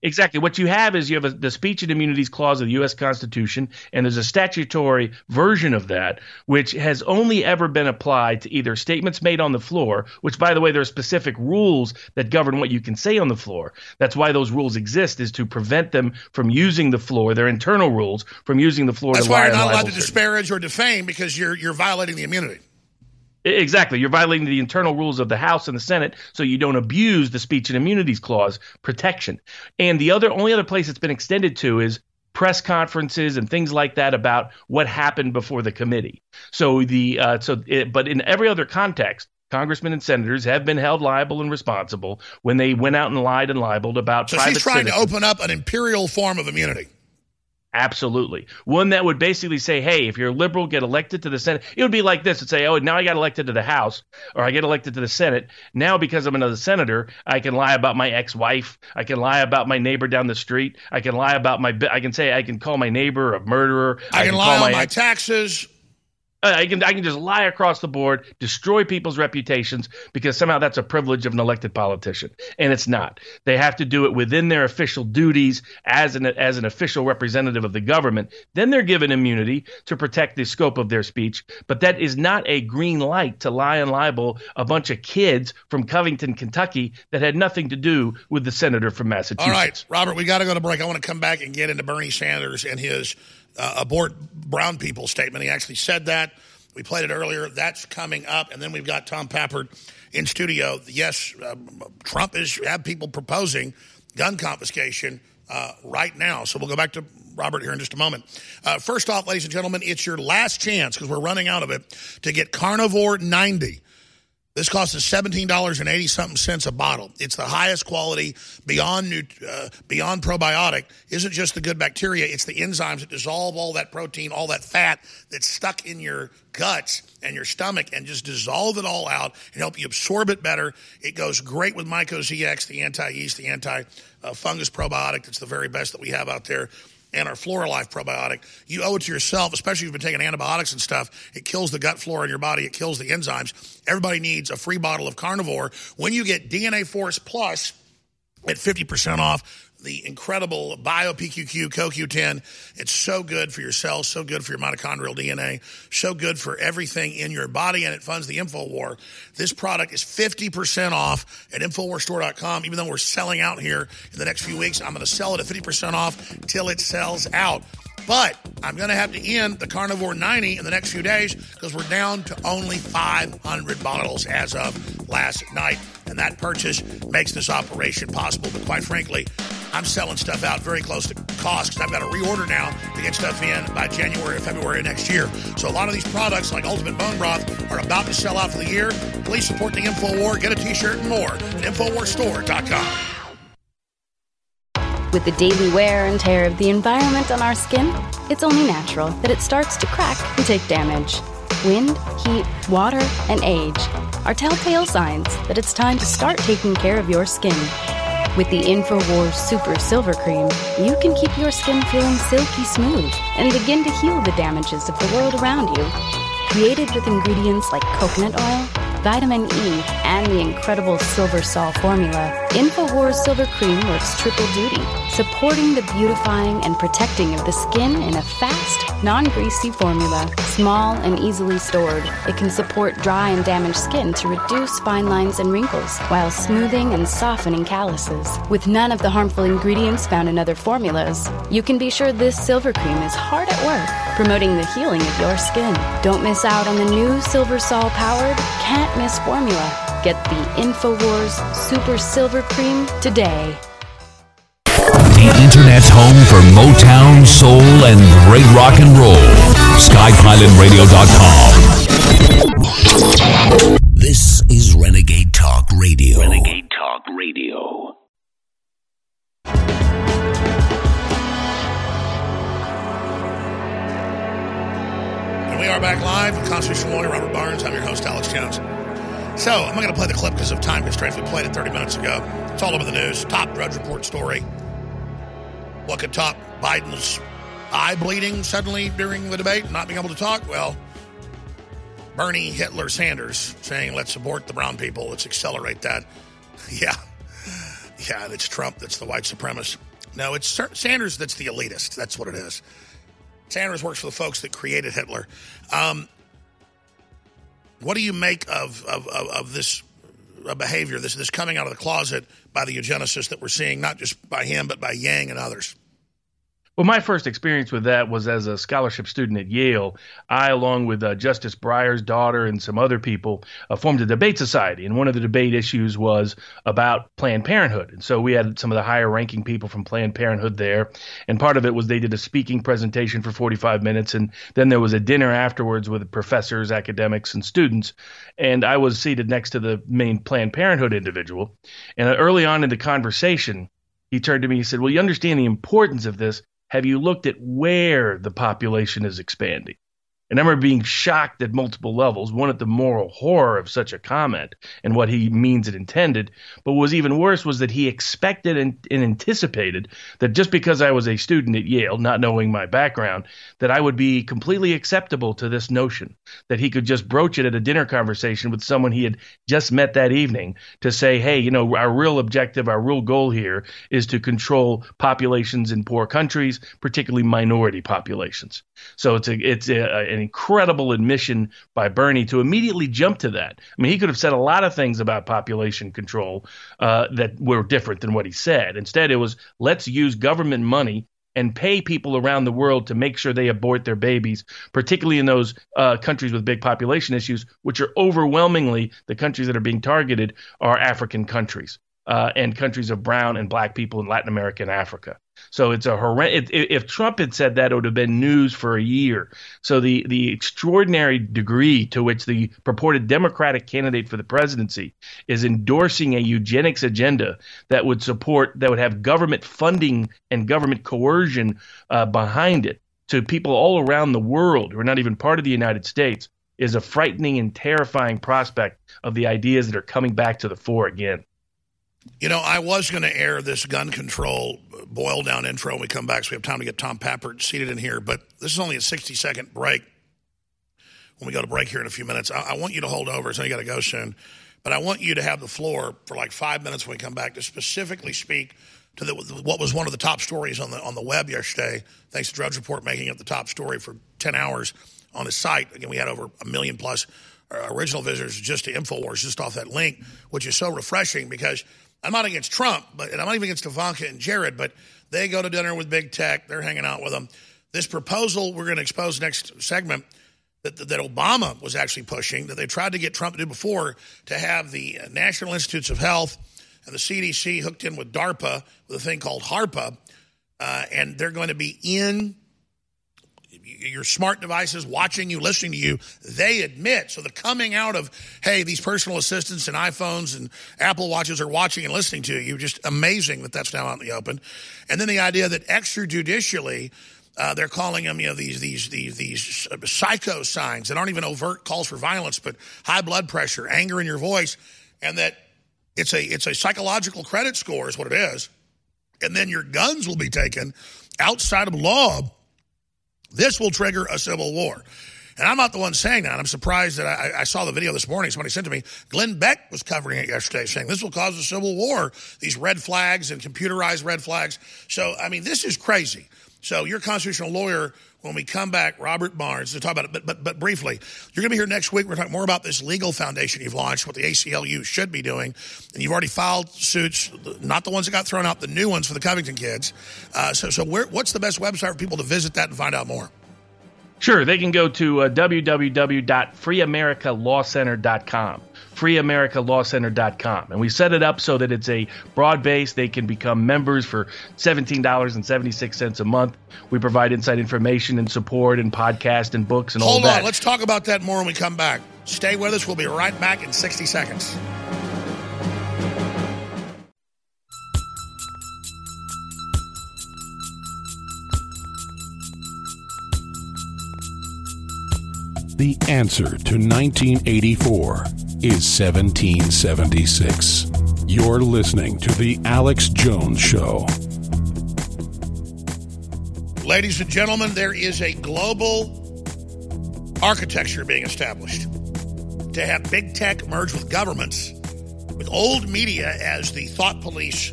Exactly. What you have is you have a, the Speech and Immunities Clause of the U.S. Constitution, and there's a statutory version of that, which has only ever been applied to either statements made on the floor, which, by the way, there are specific rules that govern what you can say on the floor. That's why those rules exist, is to prevent them from using the floor, their internal rules, from using the floor That's to why you're not allowed to disparage or defame because you're you're violating the immunity. Exactly. You're violating the internal rules of the House and the Senate so you don't abuse the speech and immunities clause protection. And the other only other place it's been extended to is press conferences and things like that about what happened before the committee. So the uh, so it, but in every other context Congressmen and senators have been held liable and responsible when they went out and lied and libeled about So private she's trying citizens. to open up an imperial form of immunity. Absolutely. One that would basically say, hey, if you're a liberal, get elected to the Senate. It would be like this. It'd say, oh, now I got elected to the House or I get elected to the Senate. Now, because I'm another senator, I can lie about my ex wife. I can lie about my neighbor down the street. I can lie about my, I can say, I can call my neighbor a murderer. I, can, call lie on my ex- taxes. Uh, I can I can just lie across the board, destroy people's reputations because somehow that's a privilege of an elected politician, and it's not. They have to do it within their official duties as an as an official representative of the government. Then they're given immunity to protect the scope of their speech, but that is not a green light to lie and libel a bunch of kids from Covington, Kentucky, that had nothing to do with the senator from Massachusetts. All right, Robert, we got to go to break. I want to come back and get into Bernie Sanders and his uh, abort brown people statement. He actually said that. We played it earlier. That's coming up. And then we've got Tom Pappert in studio. Yes, uh, Trump is have people proposing gun confiscation uh, right now. So we'll go back to Robert here in just a moment. Uh, first off, ladies and gentlemen, it's your last chance because we're running out of it to get Carnivore 90. This costs us seventeen dollars and eighty something cents a bottle. It's the highest quality, beyond nu- uh, beyond probiotic. Isn't just the good bacteria; it's the enzymes that dissolve all that protein, all that fat that's stuck in your guts and your stomach, and just dissolve it all out and help you absorb it better. It goes great with Myco ZX, the anti-yeast, the anti-fungus probiotic. That's the very best that we have out there. And our Flora Life probiotic. You owe it to yourself, especially if you've been taking antibiotics and stuff. It kills the gut flora in your body. It kills the enzymes. Everybody needs a free bottle of carnivore. When you get DNA Force Plus at 50% off, the incredible BioPQQ CoQ10. It's so good for your cells, so good for your mitochondrial DNA, so good for everything in your body, and it funds the InfoWar. This product is 50% off at InfoWarStore.com. Even though we're selling out here in the next few weeks, I'm going to sell it at 50% off till it sells out. But I'm going to have to end the Carnivore 90 in the next few days because we're down to only 500 bottles as of last night. And that purchase makes this operation possible. But quite frankly, I'm selling stuff out very close to cost because I've got to reorder now to get stuff in by January or February of next year. So a lot of these products, like Ultimate Bone Broth, are about to sell out for the year. Please support the InfoWar. Get a t-shirt and more at InfoWarsStore.com. With the daily wear and tear of the environment on our skin, it's only natural that it starts to crack and take damage. Wind, heat, water, and age are telltale signs that it's time to start taking care of your skin. With the InfoWars Super Silver Cream, you can keep your skin feeling silky smooth and begin to heal the damages of the world around you. Created with ingredients like coconut oil, vitamin E, and the incredible Silver Sol formula, InfoWars Silver Cream works triple duty, supporting the beautifying and protecting of the skin in a fast, non-greasy formula. Small and easily stored, it can support dry and damaged skin to reduce fine lines and wrinkles, while smoothing and softening calluses. With none of the harmful ingredients found in other formulas, you can be sure this silver cream is hard at work, promoting the healing of your skin. Don't miss out on the new Silver Sol powered, can't miss formula. Get the InfoWars Super Silver Cream today. The internet's home for Motown, soul, and great rock and roll. SkyPilotRadio.com. This is Renegade Talk Radio. Renegade Talk Radio. And we are back live with constitutional lawyer Robert Barnes. I'm your host, Alex Jones. So I'm not going to play the clip because of time constraints. We played it 30 minutes ago. It's all over the news. Top Drudge Report story. What could top Biden's eye bleeding suddenly during the debate, not being able to talk? Well, Bernie Hitler Sanders saying, let's support the brown people, let's accelerate that. Yeah. Yeah, it's Trump that's the white supremacist. No, it's Sanders that's the elitist. That's what it is. Sanders works for the folks that created Hitler. Um, what do you make of, of, of, of this uh, behavior, this, this coming out of the closet by the eugenicists that we're seeing, not just by him, but by Yang and others? Well, my first experience with that was as a scholarship student at Yale. I, along with uh, Justice Breyer's daughter and some other people, uh, formed a debate society. And one of the debate issues was about Planned Parenthood. And so we had some of the higher ranking people from Planned Parenthood there. And part of it was they did a speaking presentation for 45 minutes. And then there was a dinner afterwards with professors, academics, and students. And I was seated next to the main Planned Parenthood individual. And early on in the conversation, he turned to me and said, Well, you understand the importance of this have you looked at where the population is expanding? And I remember being shocked at multiple levels. One at the moral horror of such a comment and what he means it intended. But what was even worse was that he expected and, and, anticipated that just because I was a student at Yale, not knowing my background, that I would be completely acceptable to this notion. That he could just broach it at a dinner conversation with someone he had just met that evening to say, hey, you know, our real objective, our real goal here is to control populations in poor countries, particularly minority populations. So it's a it's a, an incredible admission by Bernie to immediately jump to that. I mean, he could have said a lot of things about population control uh, that were different than what he said. Instead, it was let's use government money and pay people around the world to make sure they abort their babies, particularly in those uh, countries with big population issues, which are overwhelmingly the countries that are being targeted are African countries uh, and countries of brown and black people in Latin America and Africa. So it's a horrendous. If Trump had said that, it would have been news for a year. So the the extraordinary degree to which the purported Democratic candidate for the presidency is endorsing a eugenics agenda that would support that would have government funding and government coercion uh, behind it to people all around the world who are not even part of the United States is a frightening and terrifying prospect of the ideas that are coming back to the fore again. You know, I was going to air this gun control boil down intro when we come back, so we have time to get Tom Pappert seated in here. But this is only a 60 second break when we go to break here in a few minutes. I, I want you to hold over, so you got to go soon. But I want you to have the floor for like five minutes when we come back to specifically speak to the, what was one of the top stories on the on the web yesterday. Thanks to Drudge Report making it the top story for 10 hours on his site. Again, we had over a million plus uh, original visitors just to InfoWars, just off that link, which is so refreshing because I'm not against Trump, but I'm not even against Ivanka and Jared, but they go to dinner with big tech. They're hanging out with them. This proposal we're going to expose next segment that, that Obama was actually pushing, that they tried to get Trump to do before, to have the National Institutes of Health and the CDC hooked in with DARPA with a thing called HARPA, uh, and they're going to be in your smart devices watching you, listening to you, they admit. So the coming out of, hey, these personal assistants and iPhones and Apple Watches are watching and listening to you, just amazing that that's now out in the open. And then the idea that extrajudicially, uh, they're calling them, you know, these these these these psycho signs that aren't even overt calls for violence, but high blood pressure, anger in your voice, and that it's a it's a psychological credit score is what it is, and then your guns will be taken outside of law this will trigger a civil war. And I'm not the one saying that. I'm surprised that I, I, saw the video this morning. Somebody sent to me. Glenn Beck was covering it yesterday, saying this will cause a civil war. These red flags and computerized red flags. So, I mean, this is crazy. So, your constitutional lawyer, when we come back, Robert Barnes, to talk about it, but, but, but briefly, you're going to be here next week. We're talking more about this legal foundation you've launched, what the ACLU should be doing. And you've already filed suits, not the ones that got thrown out, the new ones for the Covington kids. Uh, so, so where, what's the best website for people to visit that and find out more? Sure, they can go to uh, www.freeamericalawcenter.com freeamericalawcenter.com. And we set it up so that it's a broad base. They can become members for $17.76 a month. We provide inside information and support and podcast and books and Hold all that. Hold on. Let's talk about that more when we come back. Stay with us. We'll be right back in 60 seconds. The answer to 1984 is 1776. You're listening to The Alex Jones Show. Ladies and gentlemen, there is a global architecture being established to have big tech merge with governments, with old media as the thought police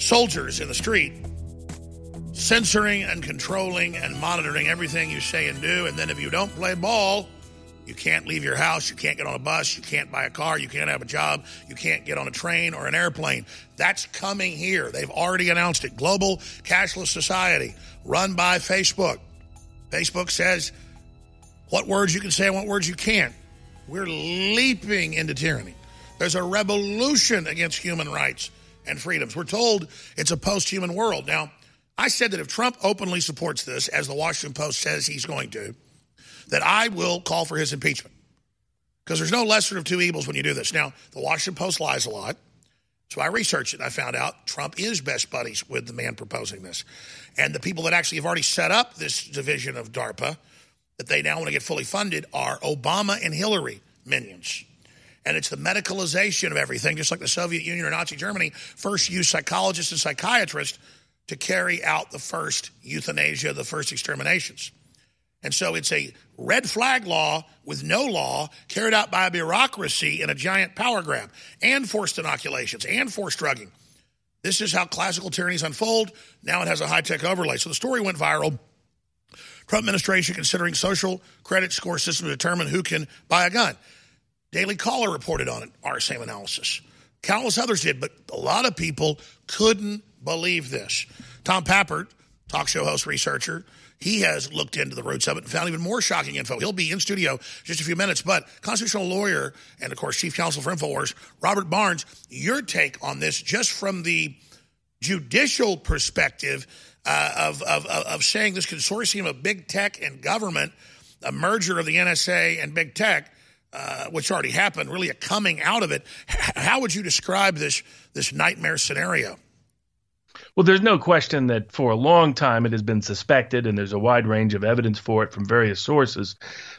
soldiers in the street censoring and controlling and monitoring everything you say and do. And then if you don't play ball, you can't leave your house, you can't get on a bus, you can't buy a car, you can't have a job, you can't get on a train or an airplane. That's coming here. They've already announced it. Global cashless society run by Facebook. Facebook says what words you can say and what words you can't. We're leaping into tyranny. There's a revolution against human rights and freedoms. We're told it's a post human world. Now, I said that if Trump openly supports this, as the Washington Post says he's going to, that I will call for his impeachment. Because there's no lesser of two evils when you do this. Now, the Washington Post lies a lot. So I researched it and I found out Trump is best buddies with the man proposing this. And the people that actually have already set up this division of DARPA that they now want to get fully funded are Obama and Hillary minions. And it's the medicalization of everything, just like the Soviet Union or Nazi Germany first used psychologists and psychiatrists to carry out the first euthanasia, the first exterminations. And so it's a red flag law with no law carried out by a bureaucracy in a giant power grab and forced inoculations and forced drugging. This is how classical tyrannies unfold. Now it has a high tech overlay. So the story went viral. Trump administration considering social credit score system to determine who can buy a gun. Daily Caller reported on it, our same analysis. Countless others did, but a lot of people couldn't believe this. Tom Pappert, talk show host, researcher, he has looked into the roots of it and found even more shocking info. He'll be in studio just a few minutes. But constitutional lawyer and, of course, chief counsel for InfoWars, Robert Barnes, your take on this just from the judicial perspective uh, of, of, of saying this consortium of big tech and government, a merger of the NSA and big tech, uh, which already happened, really a coming out of it. How would you describe this, this nightmare scenario? Well, there's no question that for a long time it has been suspected, and there's a wide range of evidence for it from various sources,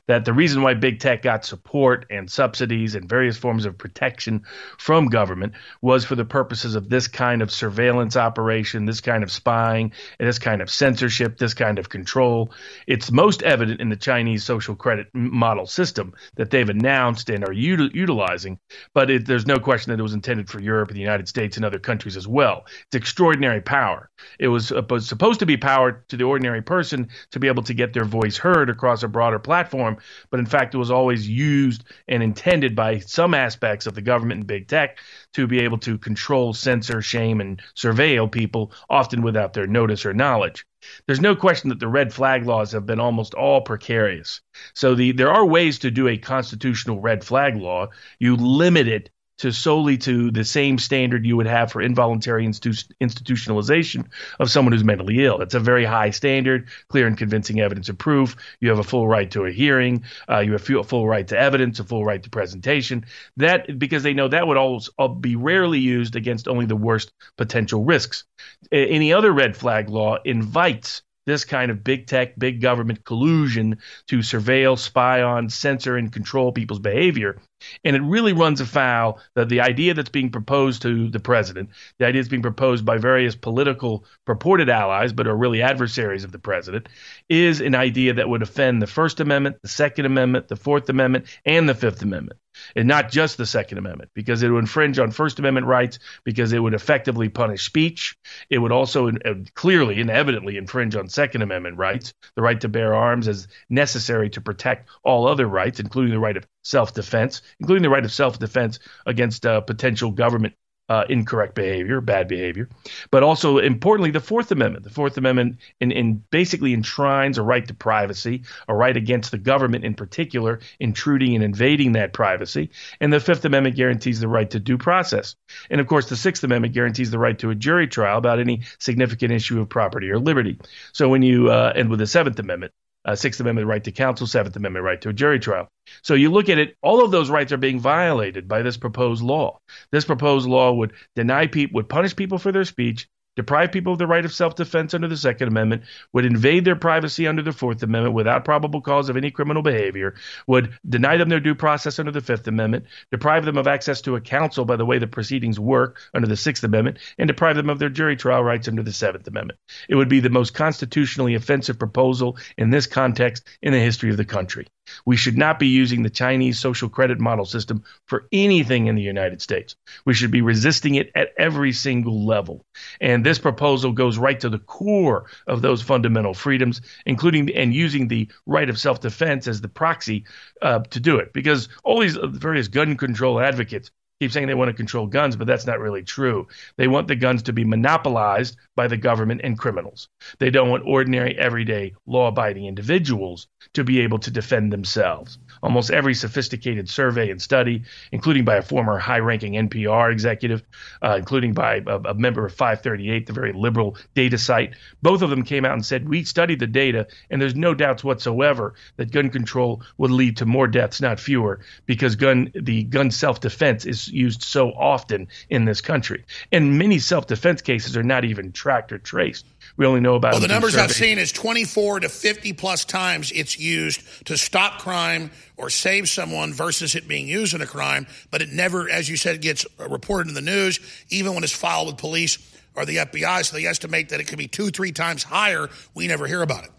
that the reason why big tech got support and subsidies and various forms of protection from government was for the purposes of this kind of surveillance operation, this kind of spying, this kind of censorship, this kind of control. It's most evident in the Chinese social credit model system that they've announced and are util- utilizing, but it, there's no question that it was intended for Europe and the United States and other countries as well. It's extraordinary power. It was supposed to be power to the ordinary person to be able to get their voice heard across a broader platform, but in fact, it was always used and intended by some aspects of the government and big tech to be able to control, censor, shame, and surveil people, often without their notice or knowledge. There's no question that the red flag laws have been almost all precarious. So the, there are ways to do a constitutional red flag law. You limit it to solely to the same standard you would have for involuntary institu- institutionalization of someone who's mentally ill. It's a very high standard, clear and convincing evidence of proof. You have a full right to a hearing. Uh, you have a full right to evidence, a full right to presentation. That because they know that would always uh, be rarely used against only the worst potential risks. Any other red flag law invites this kind of big tech, big government collusion to surveil, spy on, censor, and control people's behavior. And it really runs afoul that the idea that's being proposed to the president, the idea that's being proposed by various political purported allies, but are really adversaries of the president, is an idea that would offend the First Amendment, the Second Amendment, the Fourth Amendment, and the Fifth Amendment and not just the Second Amendment, because it would infringe on First Amendment rights, because it would effectively punish speech. It would also uh, clearly and evidently infringe on Second Amendment rights, the right to bear arms as necessary to protect all other rights, including the right of self defense, including the right of self defense against uh, potential government uh, incorrect behavior, bad behavior, but also importantly, the Fourth Amendment. The Fourth Amendment in, in basically enshrines a right to privacy, a right against the government in particular intruding and invading that privacy, and the Fifth Amendment guarantees the right to due process. And of course, the Sixth Amendment guarantees the right to a jury trial about any significant issue of property or liberty. So when you uh, with the Seventh Amendment, uh, Sixth Amendment right to counsel, Seventh Amendment right to a jury trial. So you look at it, all of those rights are being violated by this proposed law. This proposed law would deny people, would punish people for their speech, deprive people of the right of self defense under the Second Amendment, would invade their privacy under the Fourth Amendment without probable cause of any criminal behavior, would deny them their due process under the Fifth Amendment, deprive them of access to a counsel by the way the proceedings work under the Sixth Amendment, and deprive them of their jury trial rights under the Seventh Amendment. It would be the most constitutionally offensive proposal in this context in the history of the country. We should not be using the Chinese social credit model system for anything in the United States. We should be resisting it at every single level. And this proposal goes right to the core of those fundamental freedoms, including and using the right of self defense as the proxy uh, to do it. Because all these various gun control advocates keep saying they want to control guns, but that's not really true. They want the guns to be monopolized by the government and criminals. They don't want ordinary, everyday, law abiding individuals to be able to defend themselves. Almost every sophisticated survey and study, including by a former high ranking NPR executive, uh, including by a, a, member of 538, the very liberal data site, both of them came out and said, We studied the data, and there's no doubts whatsoever that gun control would lead to more deaths, not fewer, because gun the gun self defense is used so often in this country. And many self defense cases are not even tracked or traced. We only know about. Well, the numbers I've seen is 24 to 50 plus times it's used to stop crime or save someone versus it being used in a crime. But it never, as you said, gets uh, reported in the news, even when it's filed with police or the FBI. So they estimate that it could be two, three times higher. We never hear about it.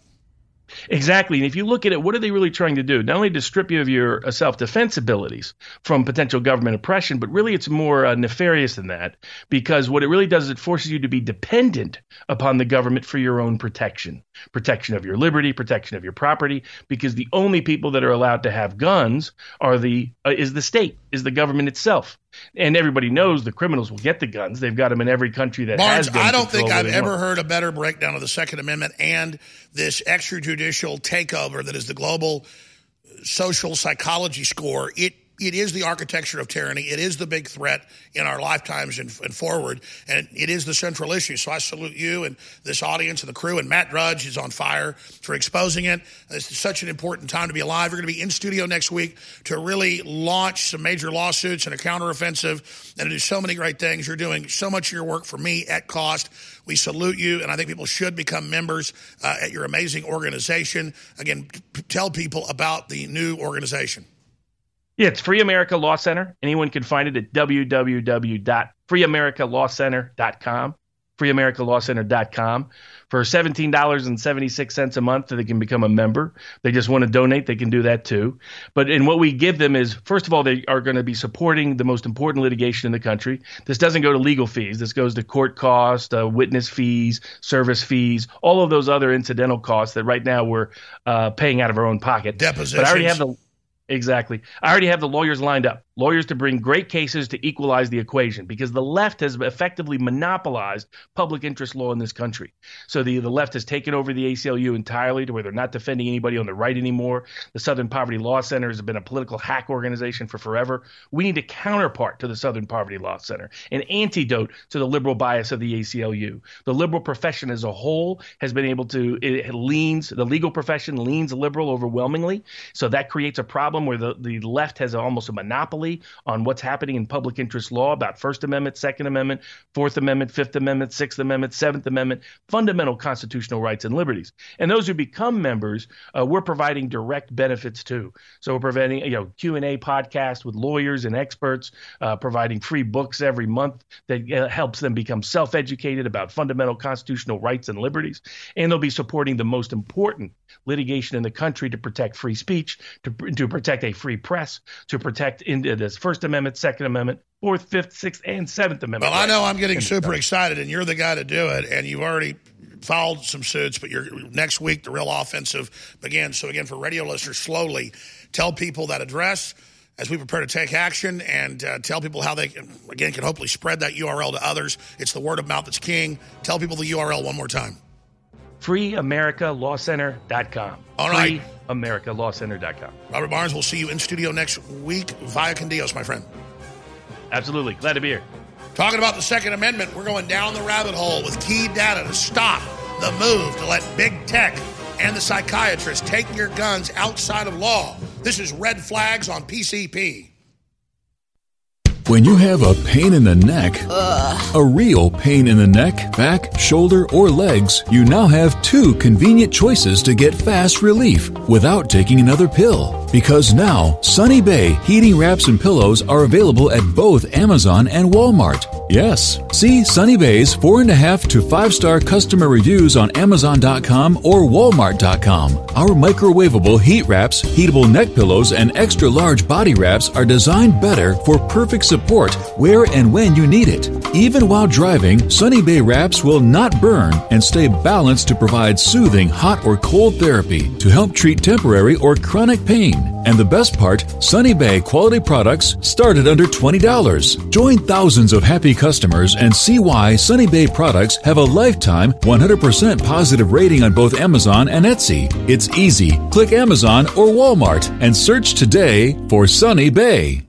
Exactly. And if you look at it, what are they really trying to do? Not only to strip you of your uh, self defense abilities from potential government oppression, but really it's more uh, nefarious than that because what it really does is it forces you to be dependent upon the government for your own protection protection of your liberty, protection of your property, because the only people that are allowed to have guns are the uh, is the state, is the government itself. And everybody knows the criminals will get the guns. They've got them in every country that Barnes, has guns. I don't think I've ever heard a better breakdown of the Second Amendment and this extrajudicial takeover that is the global social psychology score. It it is the architecture of tyranny. It is the big threat in our lifetimes and, and, forward, and it is the central issue. So I salute you and this audience and the crew. And Matt Drudge is on fire for exposing it. It's such an important time to be alive. We're going to be in studio next week to really launch some major lawsuits and a counteroffensive and to do so many great things. You're doing so much of your work for me at cost. We salute you, and I think people should become members uh, at your amazing organization. Again, p- tell people about the new organization. Yeah, it's Free America Law Center. Anyone can find it at www.freeamericalawcenter.com. Freeamericalawcenter.com. For $17.76 a month, they can become a member. They just want to donate, they can do that too. But and what we give them is, first of all, they are going to be supporting the most important litigation in the country. This doesn't go to legal fees. This goes to court costs, uh, witness fees, service fees, all of those other incidental costs that right now we're uh, paying out of our own pocket. Depositions. But I already have the Exactly. I already have the lawyers lined up. Lawyers to bring great cases to equalize the equation because the left has effectively monopolized public interest law in this country. So the, the left has taken over the ACLU entirely to where they're not defending anybody on the right anymore. The Southern Poverty Law Center has been a political hack organization for forever. We need a counterpart to the Southern Poverty Law Center, an antidote to the liberal bias of the ACLU. The liberal profession as a whole has been able to, it leans, the legal profession leans liberal overwhelmingly. So that creates a problem where the, the left has almost a monopoly on what's happening in public interest law about First Amendment, Second Amendment, Fourth Amendment, Fifth Amendment, Sixth Amendment, Seventh Amendment, fundamental constitutional rights and liberties. And those who become members, uh, we're providing direct benefits too. So we're providing you know Q and A podcast with lawyers and experts, uh, providing free books every month that uh, helps them become self-educated about fundamental constitutional rights and liberties. And they'll be supporting the most important litigation in the country to protect free speech, to, to protect a free press, to protect in, this First Amendment, Second Amendment, Fourth, Fifth, Sixth, and Seventh Amendment. Well, I know I'm getting super excited, and you're the guy to do it, and you've already filed some suits, but you're, next week the real offensive begins. So again, for radio listeners, slowly tell people that address as we prepare to take action and uh, tell people how they, can, again, can hopefully spread that URL to others. It's the word of mouth that's king. Tell people the URL one more time. FreeAmericaLawCenter.com. All right. FreeAmericaLawCenter.com. Robert Barnes, we'll see you in studio next week via Condios, my friend. Absolutely. Glad to be here. Talking about the Second Amendment, we're going down the rabbit hole with key data to stop the move to let big tech and the psychiatrists take your guns outside of law. This is Red Flags on PCP. When you have a pain in the neck, Ugh. a real pain in the neck, back, shoulder, or legs, you now have two convenient choices to get fast relief without taking another pill. Because now, Sunny Bay heating wraps and pillows are available at both Amazon and Walmart. Yes, see Sunny Bay's four and a half to five star customer reviews on Amazon.com or Walmart.com. Our microwavable heat wraps, heatable neck pillows, and extra large body wraps are designed better for perfect support where and when you need it. Even while driving, Sunny Bay wraps will not burn and stay balanced to provide soothing hot or cold therapy to help treat temporary or chronic pain. And the best part, Sunny Bay quality products started under $20. Join thousands of happy customers and see why Sunny Bay products have a lifetime 100% positive rating on both Amazon and Etsy. It's easy. Click Amazon or Walmart and search today for Sunny Bay.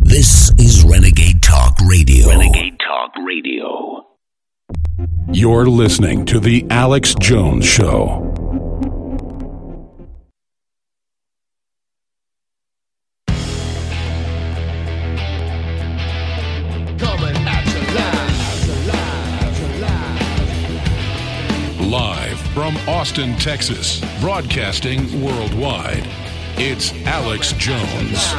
This is Renegade Talk Radio. Renegade Talk Radio. You're listening to The Alex Jones Show. Coming at you live. Live from Austin, Texas, broadcasting worldwide it's Alex Jones.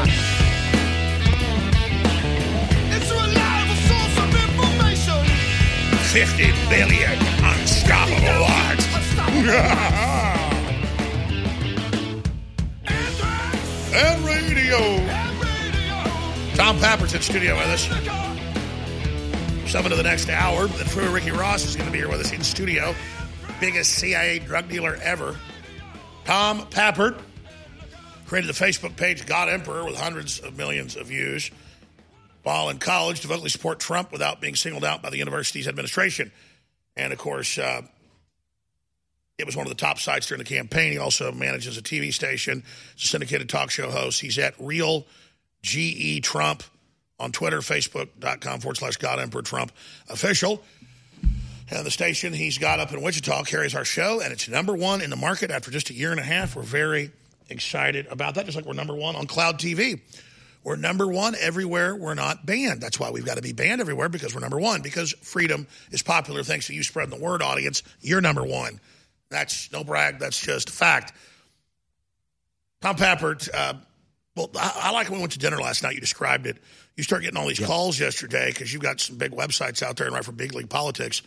It's a reliable source of information. 50 billion unstoppable odds. and radio. Tom Pappert's in studio with us. Seven to the next hour. The true Ricky Ross is going to be here with us in studio. Biggest CIA drug dealer ever. Tom Pappert created the Facebook page God Emperor with hundreds of millions of views. While in college, devotedly support Trump without being singled out by the university's administration. And of course, uh, it was one of the top sites during the campaign. He also manages a TV station, a syndicated talk show host. He's at Real GE Trump on Twitter, Facebook.com forward slash God Emperor Trump official. And the station he's got up in Wichita carries our show, and it's number one in the market after just a year and a half. We're very excited about that, just like we're number one on Cloud TV. We're number one everywhere we're not banned. That's why we've got to be banned everywhere because we're number one. Because freedom is popular thanks to you spreading the word, audience. You're number one. That's no brag. That's just a fact. Tom Pappert, uh, well, I, I like when we went to dinner last night. You described it. You start getting all these calls yesterday because you've got some big websites out there and write for big league politics.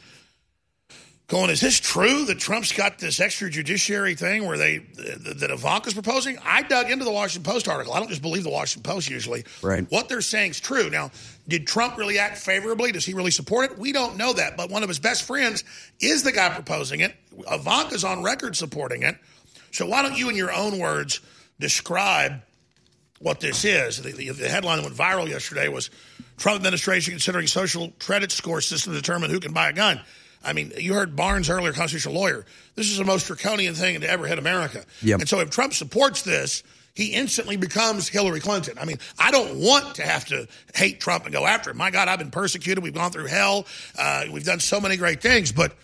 Going, is this true that Trump's got this extrajudiciary thing where they that Ivanka's proposing? I dug into the Washington Post article. I don't just believe the Washington Post usually. Right. What they're saying is true. Now, did Trump really act favorably? Does he really support it? We don't know that. But one of his best friends is the guy proposing it. Ivanka's on record supporting it. So why don't you, in your own words, describe what this is? The, the, the headline that went viral yesterday was Trump administration considering social credit score system to determine who can buy a gun. I mean, you heard Barnes earlier, constitutional lawyer. This is the most draconian thing to ever hit America. Yep. And so if Trump supports this, he instantly becomes Hillary Clinton. I mean, I don't want to have to hate Trump and go after him. My God, I've been persecuted. We've gone through hell. Uh, we've done so many great things, but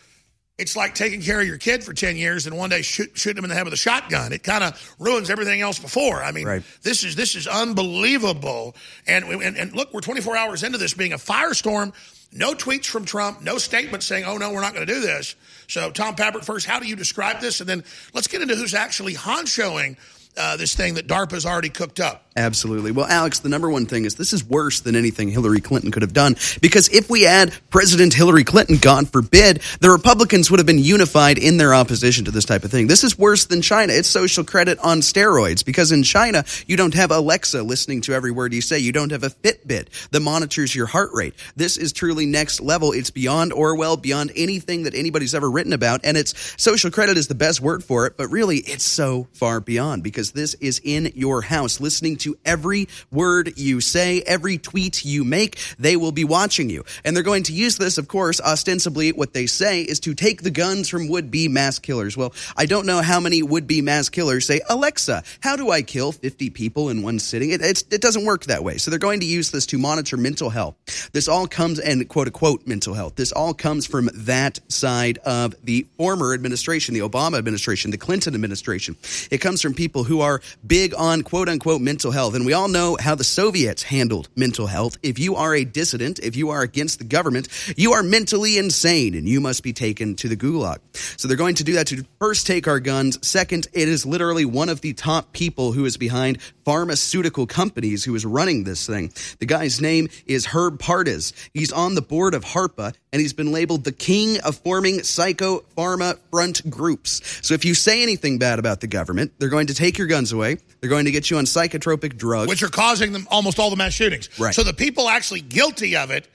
it's like taking care of your kid for 10 years and one day shoot, shooting him in the head with a shotgun. It kind of ruins everything else before. I mean, Right. this is this is unbelievable. And, and and look, we're 24 hours into this being a firestorm. No tweets from Trump, no statement saying, "Oh no, we're not going to do this." So, Tom Pappert, first, how do you describe this? And then let's get into who's actually honchoing uh, this thing that DARPA's already cooked up. Absolutely. Well, Alex, the number one thing is this is worse than anything Hillary Clinton could have done because if we had President Hillary Clinton, God forbid, the Republicans would have been unified in their opposition to this type of thing. This is worse than China. It's social credit on steroids because in China, you don't have Alexa listening to every word you say. You don't have a Fitbit that monitors your heart rate. This is truly next level. It's beyond Orwell, beyond anything that anybody's ever written about. And it's social credit is the best word for it, but really it's so far beyond because this is in your house listening to every word you say, every tweet you make. They will be watching you. And they're going to use this, of course, ostensibly what they say is to take the guns from would be mass killers. Well, I don't know how many would be mass killers say, Alexa, how do I kill 50 people in one sitting? It, it doesn't work that way. So they're going to use this to monitor mental health. This all comes, and quote unquote, mental health. This all comes from that side of the former administration, the Obama administration, the Clinton administration. It comes from people who are big on quote unquote mental health. And we all know how the Soviets handled mental health. If you are a dissident, if you are against the government, you are mentally insane and you must be taken to the gulag. So they're going to do that to first take our guns. Second, it is literally one of the top people who is behind pharmaceutical companies who is running this thing. The guy's name is Herb Pardes. He's on the board of HARPA and he's been labeled the king of forming psycho pharma front groups. So if you say anything bad about the government, they're going to take your guns away. They're going to get you on psychotropic drugs. which are causing them almost all the mass shootings. Right. So the people actually guilty of it,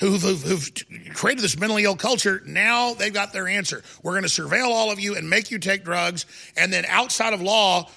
who've, who've, who've created this mentally ill culture, now they've got their answer. We're going to surveil all of you and make you take drugs, and then outside of law,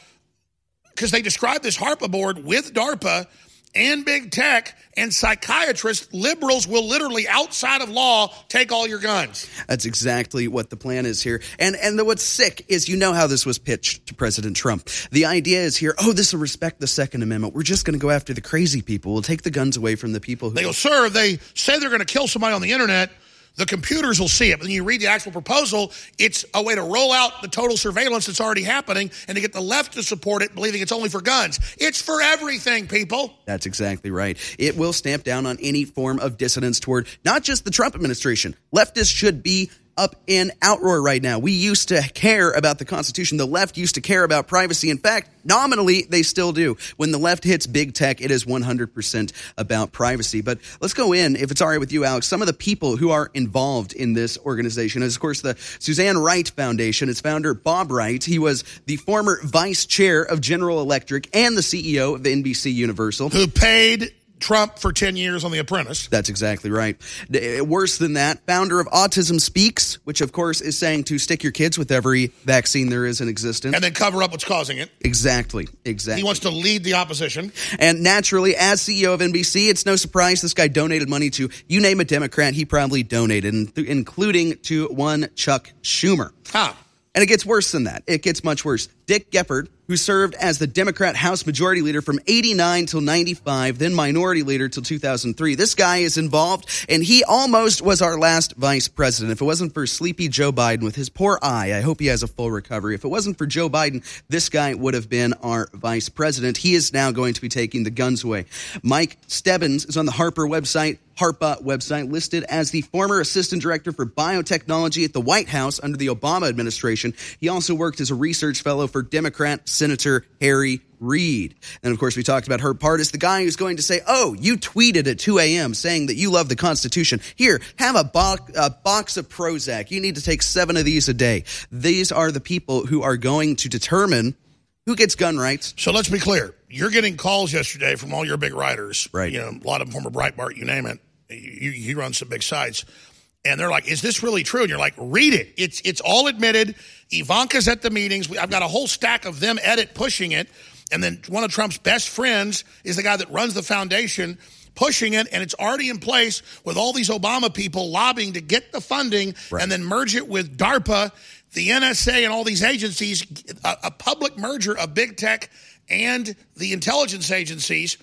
because they describe this HARPA board with DARPA and big tech and psychiatrists, liberals will literally outside of law take all your guns. That's exactly what the plan is here. And and the, what's sick is you know how this was pitched to President Trump. The idea is here, oh, this will respect the Second Amendment. We're just going to go after the crazy people. We'll take the guns away from the people who They go, sir, if they say they're going to kill somebody on the internet, the computers will see it. But then you read the actual proposal, it's a way to roll out the total surveillance that's already happening and to get the left to support it, believing it's only for guns. It's for everything, people. That's exactly right. It will stamp down on any form of dissidence toward not just the Trump administration. Leftists should be up in outroar right now. We used to care about the Constitution. The left used to care about privacy. In fact, nominally, they still do. When the left hits big tech, it is 100% about privacy. But let's go in, if it's all right with you, Alex, some of the people who are involved in this organization is, of course, the Suzanne Wright Foundation. Its founder, Bob Wright. He was the former vice chair of General Electric and the CEO of the NBC Universal. Who paid Trump for 10 years on The Apprentice. That's exactly right. D- eh, Worse than that, founder of Autism Speaks, which of course is saying to stick your kids with every vaccine there is in existence. And then cover up what's causing it. Exactly, exactly. He wants to lead the opposition. And naturally, as CEO of NBC, it's no surprise this guy donated money to you name a Democrat, he probably donated, including to one Chuck Schumer. Huh. And it gets worse than that. It gets much worse. Dick Gephardt, who served as the Democrat House Majority Leader from 89 till 95, then Minority Leader till 2003. This guy is involved, and he almost was our last vice president. If it wasn't for sleepy Joe Biden with his poor eye, I hope he has a full recovery. If it wasn't for Joe Biden, this guy would have been our vice president. He is now going to be taking the guns away. Mike Stebbins is on the HARPA website. HARPA website listed as the former assistant director for biotechnology at the White House under the Obama administration. He also worked as a research fellow for Democrat Senator Harry Reid. And of course, we talked about Herb Pardes, the guy who's going to say, Oh, you tweeted at 2 a.m. saying that you love the Constitution. Here, have a, bo- a box of Prozac. You need to take seven of these a day. These are the people who are going to determine who gets gun rights. So let's be clear. You're getting calls yesterday from all your big writers. Right. You know, a lot of them from Breitbart, you name it. You, run some big sites. And they're like, is this really true? And you're like, read it. It's, it's all admitted. Ivanka's at the meetings. I've got a whole stack of them edit pushing it. And then one of Trump's best friends is the guy that runs the foundation pushing it, and it's already in place with all these Obama people lobbying to get the funding Right. and then merge it with DARPA, the NSA, and all these agencies, a, a public merger of big tech and the intelligence agencies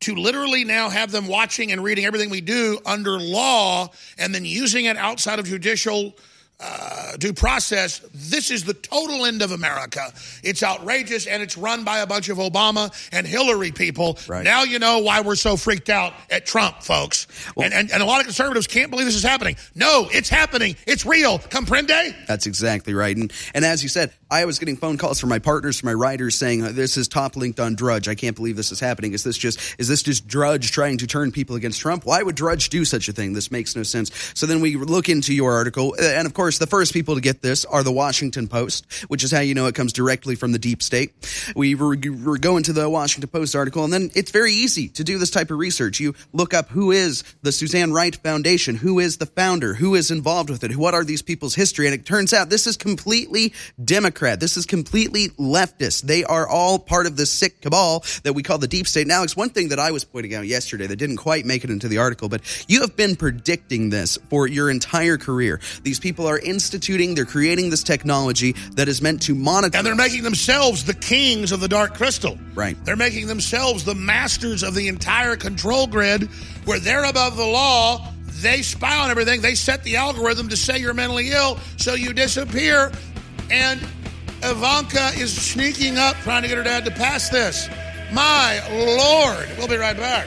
to literally now have them watching and reading everything we do under law and then using it outside of judicial uh, due process. This is the total end of America. It's outrageous and it's run by a bunch of Obama and Hillary people. Right. Now you know why we're so freaked out at Trump, folks. and, and, and a lot of conservatives can't believe this is happening. No, it's happening. It's real. Comprende? That's exactly right. And and as you said, I was getting phone calls from my partners, from my writers, saying this is top linked on Drudge. I can't believe this is happening. Is this just is this just Drudge trying to turn people against Trump? Why would Drudge do such a thing? This makes no sense. So then we look into your article, uh, and of course, the first people to get this are the Washington Post, which is how you know it comes directly from the deep state. We were, were going to the Washington Post article, and then it's very easy to do this type of research. You look up who is the Suzanne Wright Foundation, who is the founder, who is involved with it, what are these people's history, and it turns out this is completely Democrat. This is completely leftist. They are all part of this sick cabal that we call the deep state. Now, Alex, one thing that I was pointing out yesterday that didn't quite make it into the article, but you have been predicting this for your entire career. These people are instituting, they're creating this technology that is meant to monitor. And they're making themselves the kings of the dark crystal. Right. They're making themselves the masters of the entire control grid where they're above the law. They spy on everything. They set the algorithm to say you're mentally ill, so you disappear. And Ivanka is sneaking up trying to get her dad to pass this. My Lord. We'll be right back.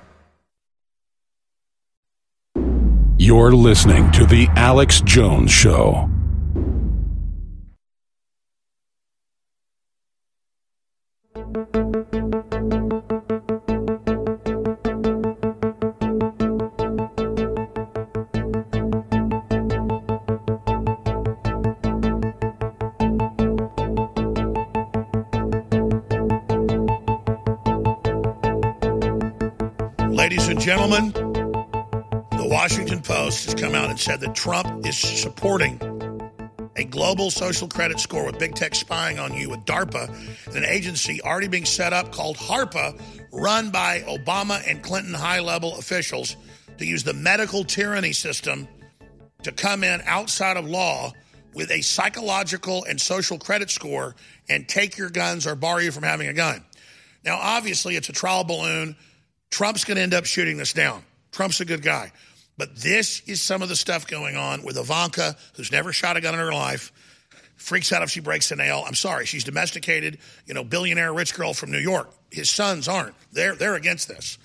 You're listening to The Alex Jones Show. Ladies and gentlemen, Washington Post has come out and said that Trump is supporting a global social credit score with big tech spying on you with DARPA, an agency already being set up called HARPA, run by Obama and Clinton high level officials to use the medical tyranny system to come in outside of law with a psychological and social credit score and take your guns or bar you from having a gun. Now, obviously, it's a trial balloon. Trump's going to end up shooting this down. Trump's a good guy. But this is some of the stuff going on with Ivanka, who's never shot a gun in her life, freaks out if she breaks a nail. I'm sorry, she's domesticated, you know, billionaire rich girl from New York. His sons aren't. They're they're against this.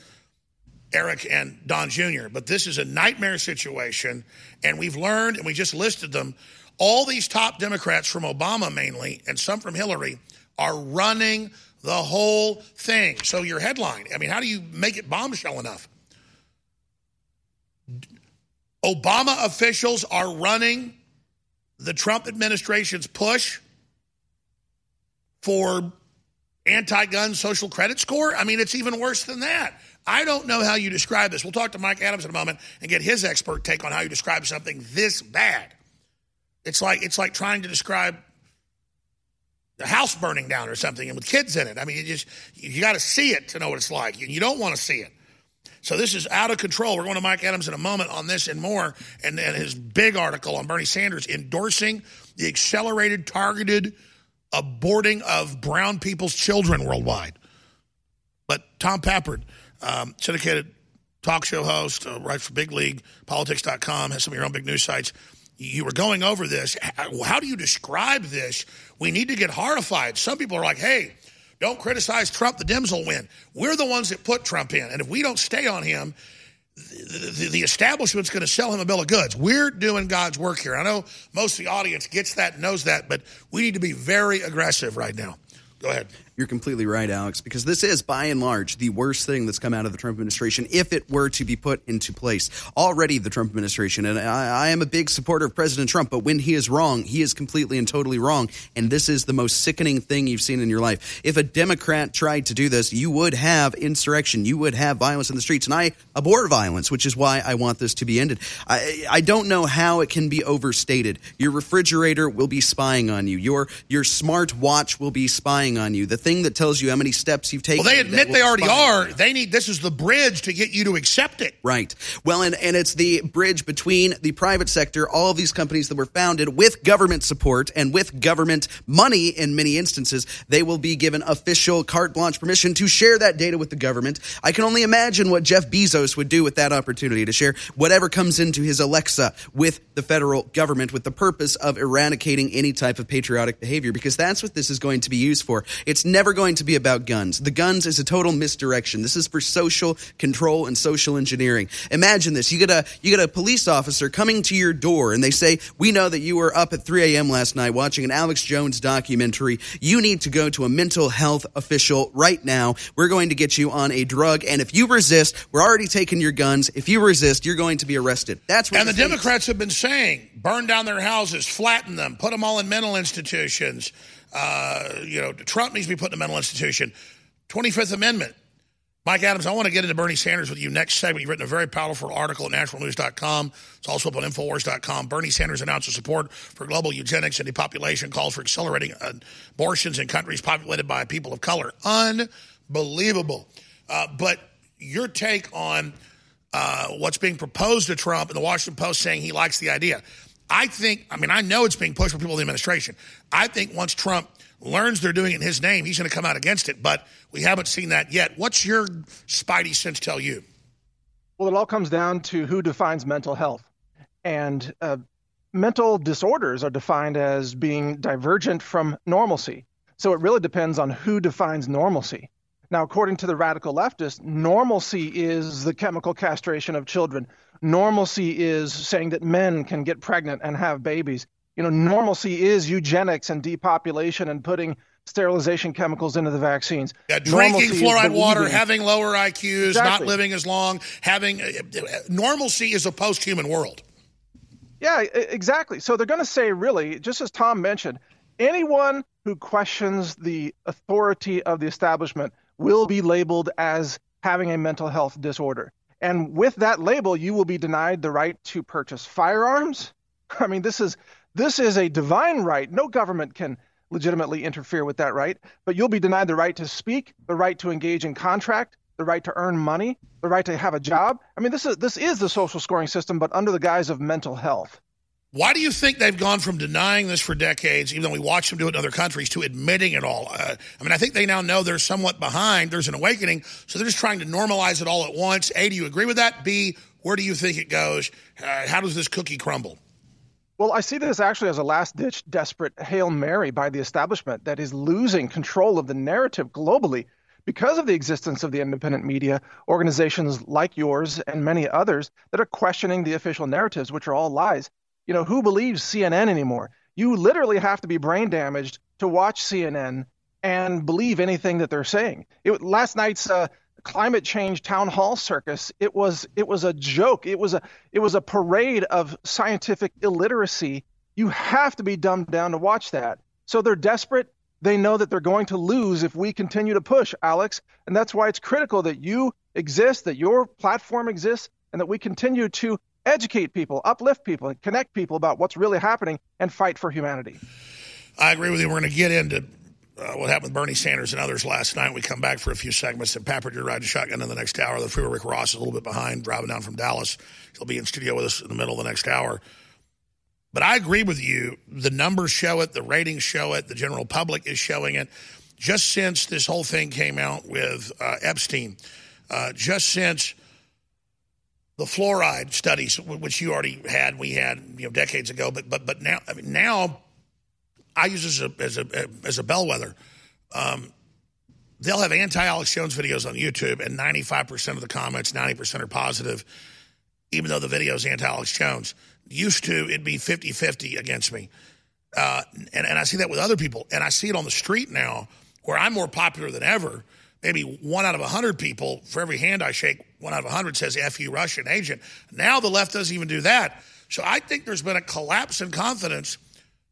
Eric and Don Jr. But this is a nightmare situation, and we've learned, and we just listed them. All these top Democrats from Obama mainly, and some from Hillary, are running the whole thing. So your headline, I mean, how do you make it bombshell enough? Obama officials are running the Trump administration's push for anti gun social credit score. I mean, it's even worse than that. I don't know how you describe this. We'll talk to Mike Adams in a moment and get his expert take on how you describe something this bad. It's like it's like trying to describe the house burning down or something and with kids in it. I mean, you just you got to see it to know what it's like. You don't want to see it. So this is out of control. We're going to Mike Adams in a moment on this and more, and, and his big article on Bernie Sanders endorsing the accelerated, targeted aborting of brown people's children worldwide. But Tom Pappert, um, syndicated talk show host, uh, writes for Big League, politics.com, has some of your own big news sites. You were going over this. How do you describe this? We need to get horrified. Some people are like, hey, don't criticize Trump. The Dems will win. We're the ones that put Trump in. And if we don't stay on him, the, the, the establishment's going to sell him a bill of goods. We're doing God's work here. I know most of the audience gets that, and knows that, but we need to be very aggressive right now. Go ahead. You're completely right, Alex, because this is, by and large, the worst thing that's come out of the Trump administration if it were to be put into place. Already, the Trump administration, and I, I, am a big supporter of President Trump, but when he is wrong, he is completely and totally wrong. And this is the most sickening thing you've seen in your life. If a Democrat tried to do this, you would have insurrection, you would have violence in the streets. And I abhor violence, which is why I want this to be ended. I, I don't know how it can be overstated. Your refrigerator will be spying on you, your, your smart watch will be spying on you. The thing that tells you how many steps you've taken. Well, they admit they already are. They need this is the bridge to get you to accept it. Right. Well, and and it's the bridge between the private sector, all of these companies that were founded with government support and with government money in many instances, they will be given official carte blanche permission to share that data with the government. I can only imagine what Jeff Bezos would do with that opportunity to share whatever comes into his Alexa with the federal government with the purpose of eradicating any type of patriotic behavior because that's what this is going to be used for. It's never going to be about guns. The guns is a total misdirection. This is for social control and social engineering. Imagine this. You get a you get a police officer coming to your door and they say, "We know that you were up at 3 a.m. last night watching an Alex Jones documentary. You need to go to a mental health official right now. We're going to get you on a drug and if you resist, we're already taking your guns. If you resist, you're going to be arrested." That's what And the Democrats have been saying, burn down their houses, flatten them, put them all in mental institutions. Uh, you know, Trump needs to be put in a mental institution. 25th Amendment. Mike Adams, I want to get into Bernie Sanders with you next segment. You've written a very powerful article at naturalnews.com. It's also up on Infowars.com. Bernie Sanders announces support for global eugenics and depopulation, calls for accelerating abortions in countries populated by people of color. Unbelievable. Uh, but your take on uh, what's being proposed to Trump in the Washington Post saying he likes the idea. I think, I mean, I know it's being pushed for people in the administration. I think once Trump learns they're doing it in his name, he's going to come out against it. But we haven't seen that yet. What's your spidey sense tell you? Well, it all comes down to who defines mental health. And uh, mental disorders are defined as being divergent from normalcy. So it really depends on who defines normalcy. Now, according to the radical leftists, normalcy is the chemical castration of children. Normalcy is saying that men can get pregnant and have babies. You know, normalcy is eugenics and depopulation and putting sterilization chemicals into the vaccines. Yeah, drinking normalcy fluoride water, having lower IQs, exactly. not living as long, having uh, normalcy is a post-human world. Yeah, exactly. So they're going to say, really, just as Tom mentioned, anyone who questions the authority of the establishment will be labeled as having a mental health disorder. And with that label, you will be denied the right to purchase firearms. I mean, this is this is a divine right. No government can legitimately interfere with that right, but you'll be denied the right to speak, the right to engage in contract, the right to earn money, the right to have a job. I mean, this is this is the social scoring system, but under the guise of mental health. Why do you think they've gone from denying this for decades, even though we watch them do it in other countries, to admitting it all? Uh, I mean, I think they now know they're somewhat behind. There's an awakening, so they're just trying to normalize it all at once. A, do you agree with that? B, where do you think it goes? Uh, how does this cookie crumble? Well, I see this actually as a last ditch, desperate Hail Mary by the establishment that is losing control of the narrative globally because of the existence of the independent media, organizations like yours and many others that are questioning the official narratives, which are all lies. You know, who believes CNN anymore? You literally have to be brain damaged to watch CNN and believe anything that they're saying. It, last night's uh, climate change town hall circus it was it was a joke. It was a it was a parade of scientific illiteracy. You have to be dumbed down to watch that. So they're desperate. They know that they're going to lose if we continue to push alex. And that's why it's critical that you exist that your platform exists and that we continue to educate people uplift people and connect people about what's really happening and fight for humanity I agree with you. We're going to get into uh, what happened with Bernie Sanders and others last night. We come back for a few segments and Pappert, you're riding shotgun in the next hour. The freeway Rick Ross is a little bit behind, driving down from Dallas. He'll be in studio with us in the middle of the next hour. But I agree with you. The numbers show it, the ratings show it, the general public is showing it. Just since this whole thing came out with uh, Epstein, uh, just since the fluoride studies, which you already had, we had you know decades ago, but but but now I mean now I use this as a, as a, as a bellwether. Um, they'll have anti Alex Jones videos on YouTube, and 95% of the comments, 90% are positive, even though the video is anti Alex Jones. Used to, it'd be 50 50 against me. Uh, and, and I see that with other people, and I see it on the street now where I'm more popular than ever. Maybe one out of a 100 people, for every hand I shake, one out of 100 says F you, Russian agent. Now the left doesn't even do that. So I think there's been a collapse in confidence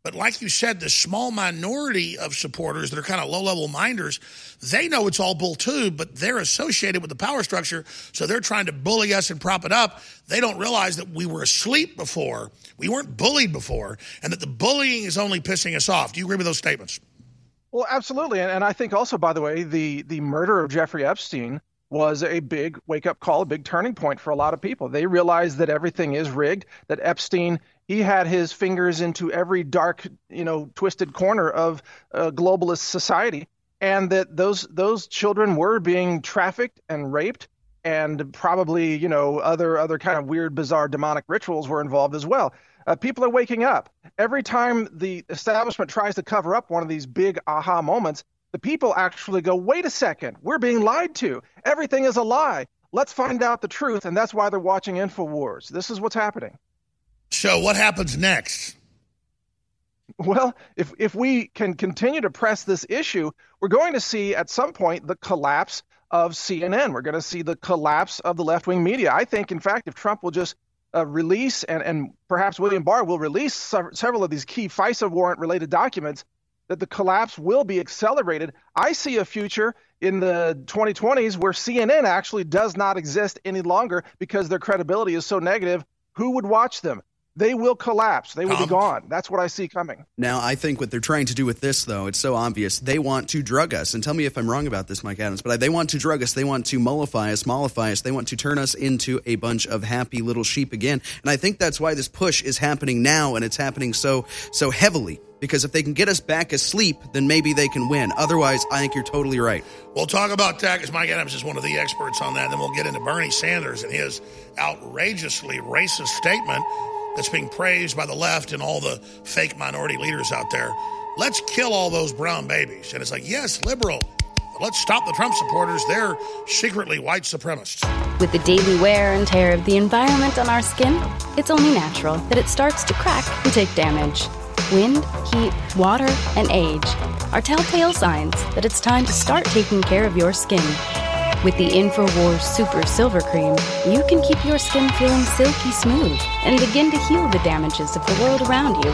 but like you said, the small minority of supporters that are kind of low level minders, they know it's all bull too, but they're associated with the power structure. So they're trying to bully us and prop it up. They don't realize that we were asleep before. We weren't bullied before, and that the bullying is only pissing us off. Do you agree with those statements? Well, absolutely. And, and I think also, by the way, the, the murder of Jeffrey Epstein was a big wake up call, a big turning point for a lot of people. They realized that everything is rigged, that Epstein he had his fingers into every dark, you know, twisted corner of globalist society, and that those those children were being trafficked and raped, and probably, you know, other other kind of weird, bizarre, demonic rituals were involved as well. Uh, people are waking up. Every time the establishment tries to cover up one of these big aha moments, the people actually go, wait a second, we're being lied to. Everything is a lie. Let's find out the truth. And that's why they're watching InfoWars. This is what's happening. So what happens next? Well, if if we can continue to press this issue, we're going to see at some point the collapse of CNN. We're going to see the collapse of the left wing media. I think, in fact, if Trump will just uh, release and and perhaps William Barr will release several of these key FISA warrant related documents, that the collapse will be accelerated. I see a future in the 2020s where CNN actually does not exist any longer because their credibility is so negative. Who would watch them? They will collapse. They will be gone. That's what I see coming. Now, I think what they're trying to do with this, though, it's so obvious. They want to drug us. And tell me if I'm wrong about this, Mike Adams, but they want to drug us. They want to mollify us, mollify us. They want to turn us into a bunch of happy little sheep again. And I think that's why this push is happening now, and it's happening so so heavily. Because if they can get us back asleep, then maybe they can win. Otherwise, I think you're totally right. We'll talk about that because Mike Adams is one of the experts on that. And Then we'll get into Bernie Sanders and his outrageously racist statement that's being praised by the left and all the fake minority leaders out there. Let's kill all those brown babies. And it's like, yes, liberal. Let's stop the Trump supporters. They're secretly white supremacists. With the daily wear and tear of the environment on our skin, it's only natural that it starts to crack and take damage. Wind, heat, water, and age are telltale signs that it's time to start taking care of your skin. With the InfoWars Super Silver Cream, you can keep your skin feeling silky smooth and begin to heal the damages of the world around you.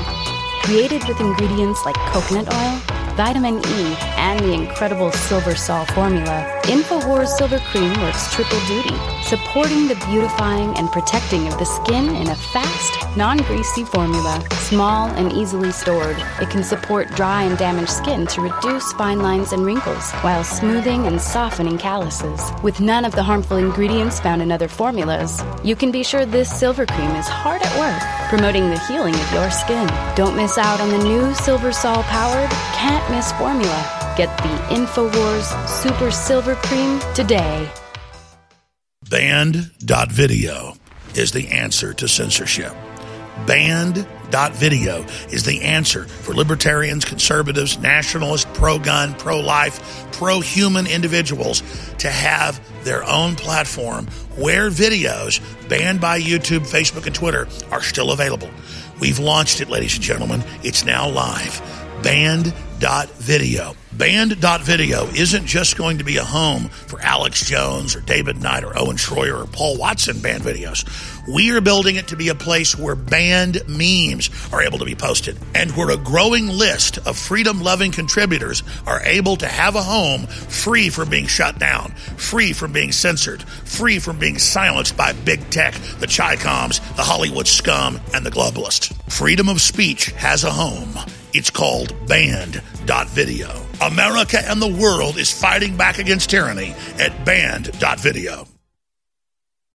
Created with ingredients like coconut oil, vitamin E, and the incredible Silver Sol formula, InfoWars Silver Cream works triple duty, supporting the beautifying and protecting of the skin in a fast, non greasy formula. Small and easily stored, it can support dry and damaged skin to reduce fine lines and wrinkles while smoothing and softening calluses. With none of the harmful ingredients found in other formulas, you can be sure this silver cream is hard at work, promoting the healing of your skin. Don't miss out on the new Silver Sol powered, can't miss formula. Get the InfoWars Super Silver Cream today. Banned.video is the answer to censorship. Banned.video is the answer for libertarians, conservatives, nationalists, pro gun, pro life, pro human individuals to have their own platform where videos banned by YouTube, Facebook, and Twitter are still available. We've launched it, ladies and gentlemen. It's now live. Banned.video. Banned.video isn't just going to be a home for Alex Jones or David Knight or Owen Schroyer or Paul Watson banned videos. We are building it to be a place where banned memes are able to be posted and where a growing list of freedom loving contributors are able to have a home free from being shut down, free from being censored, free from being silenced by big tech, the Chicoms, the Hollywood scum, and the globalists. Freedom of speech has a home. It's called banned.video. America and the world is fighting back against tyranny at banned.video.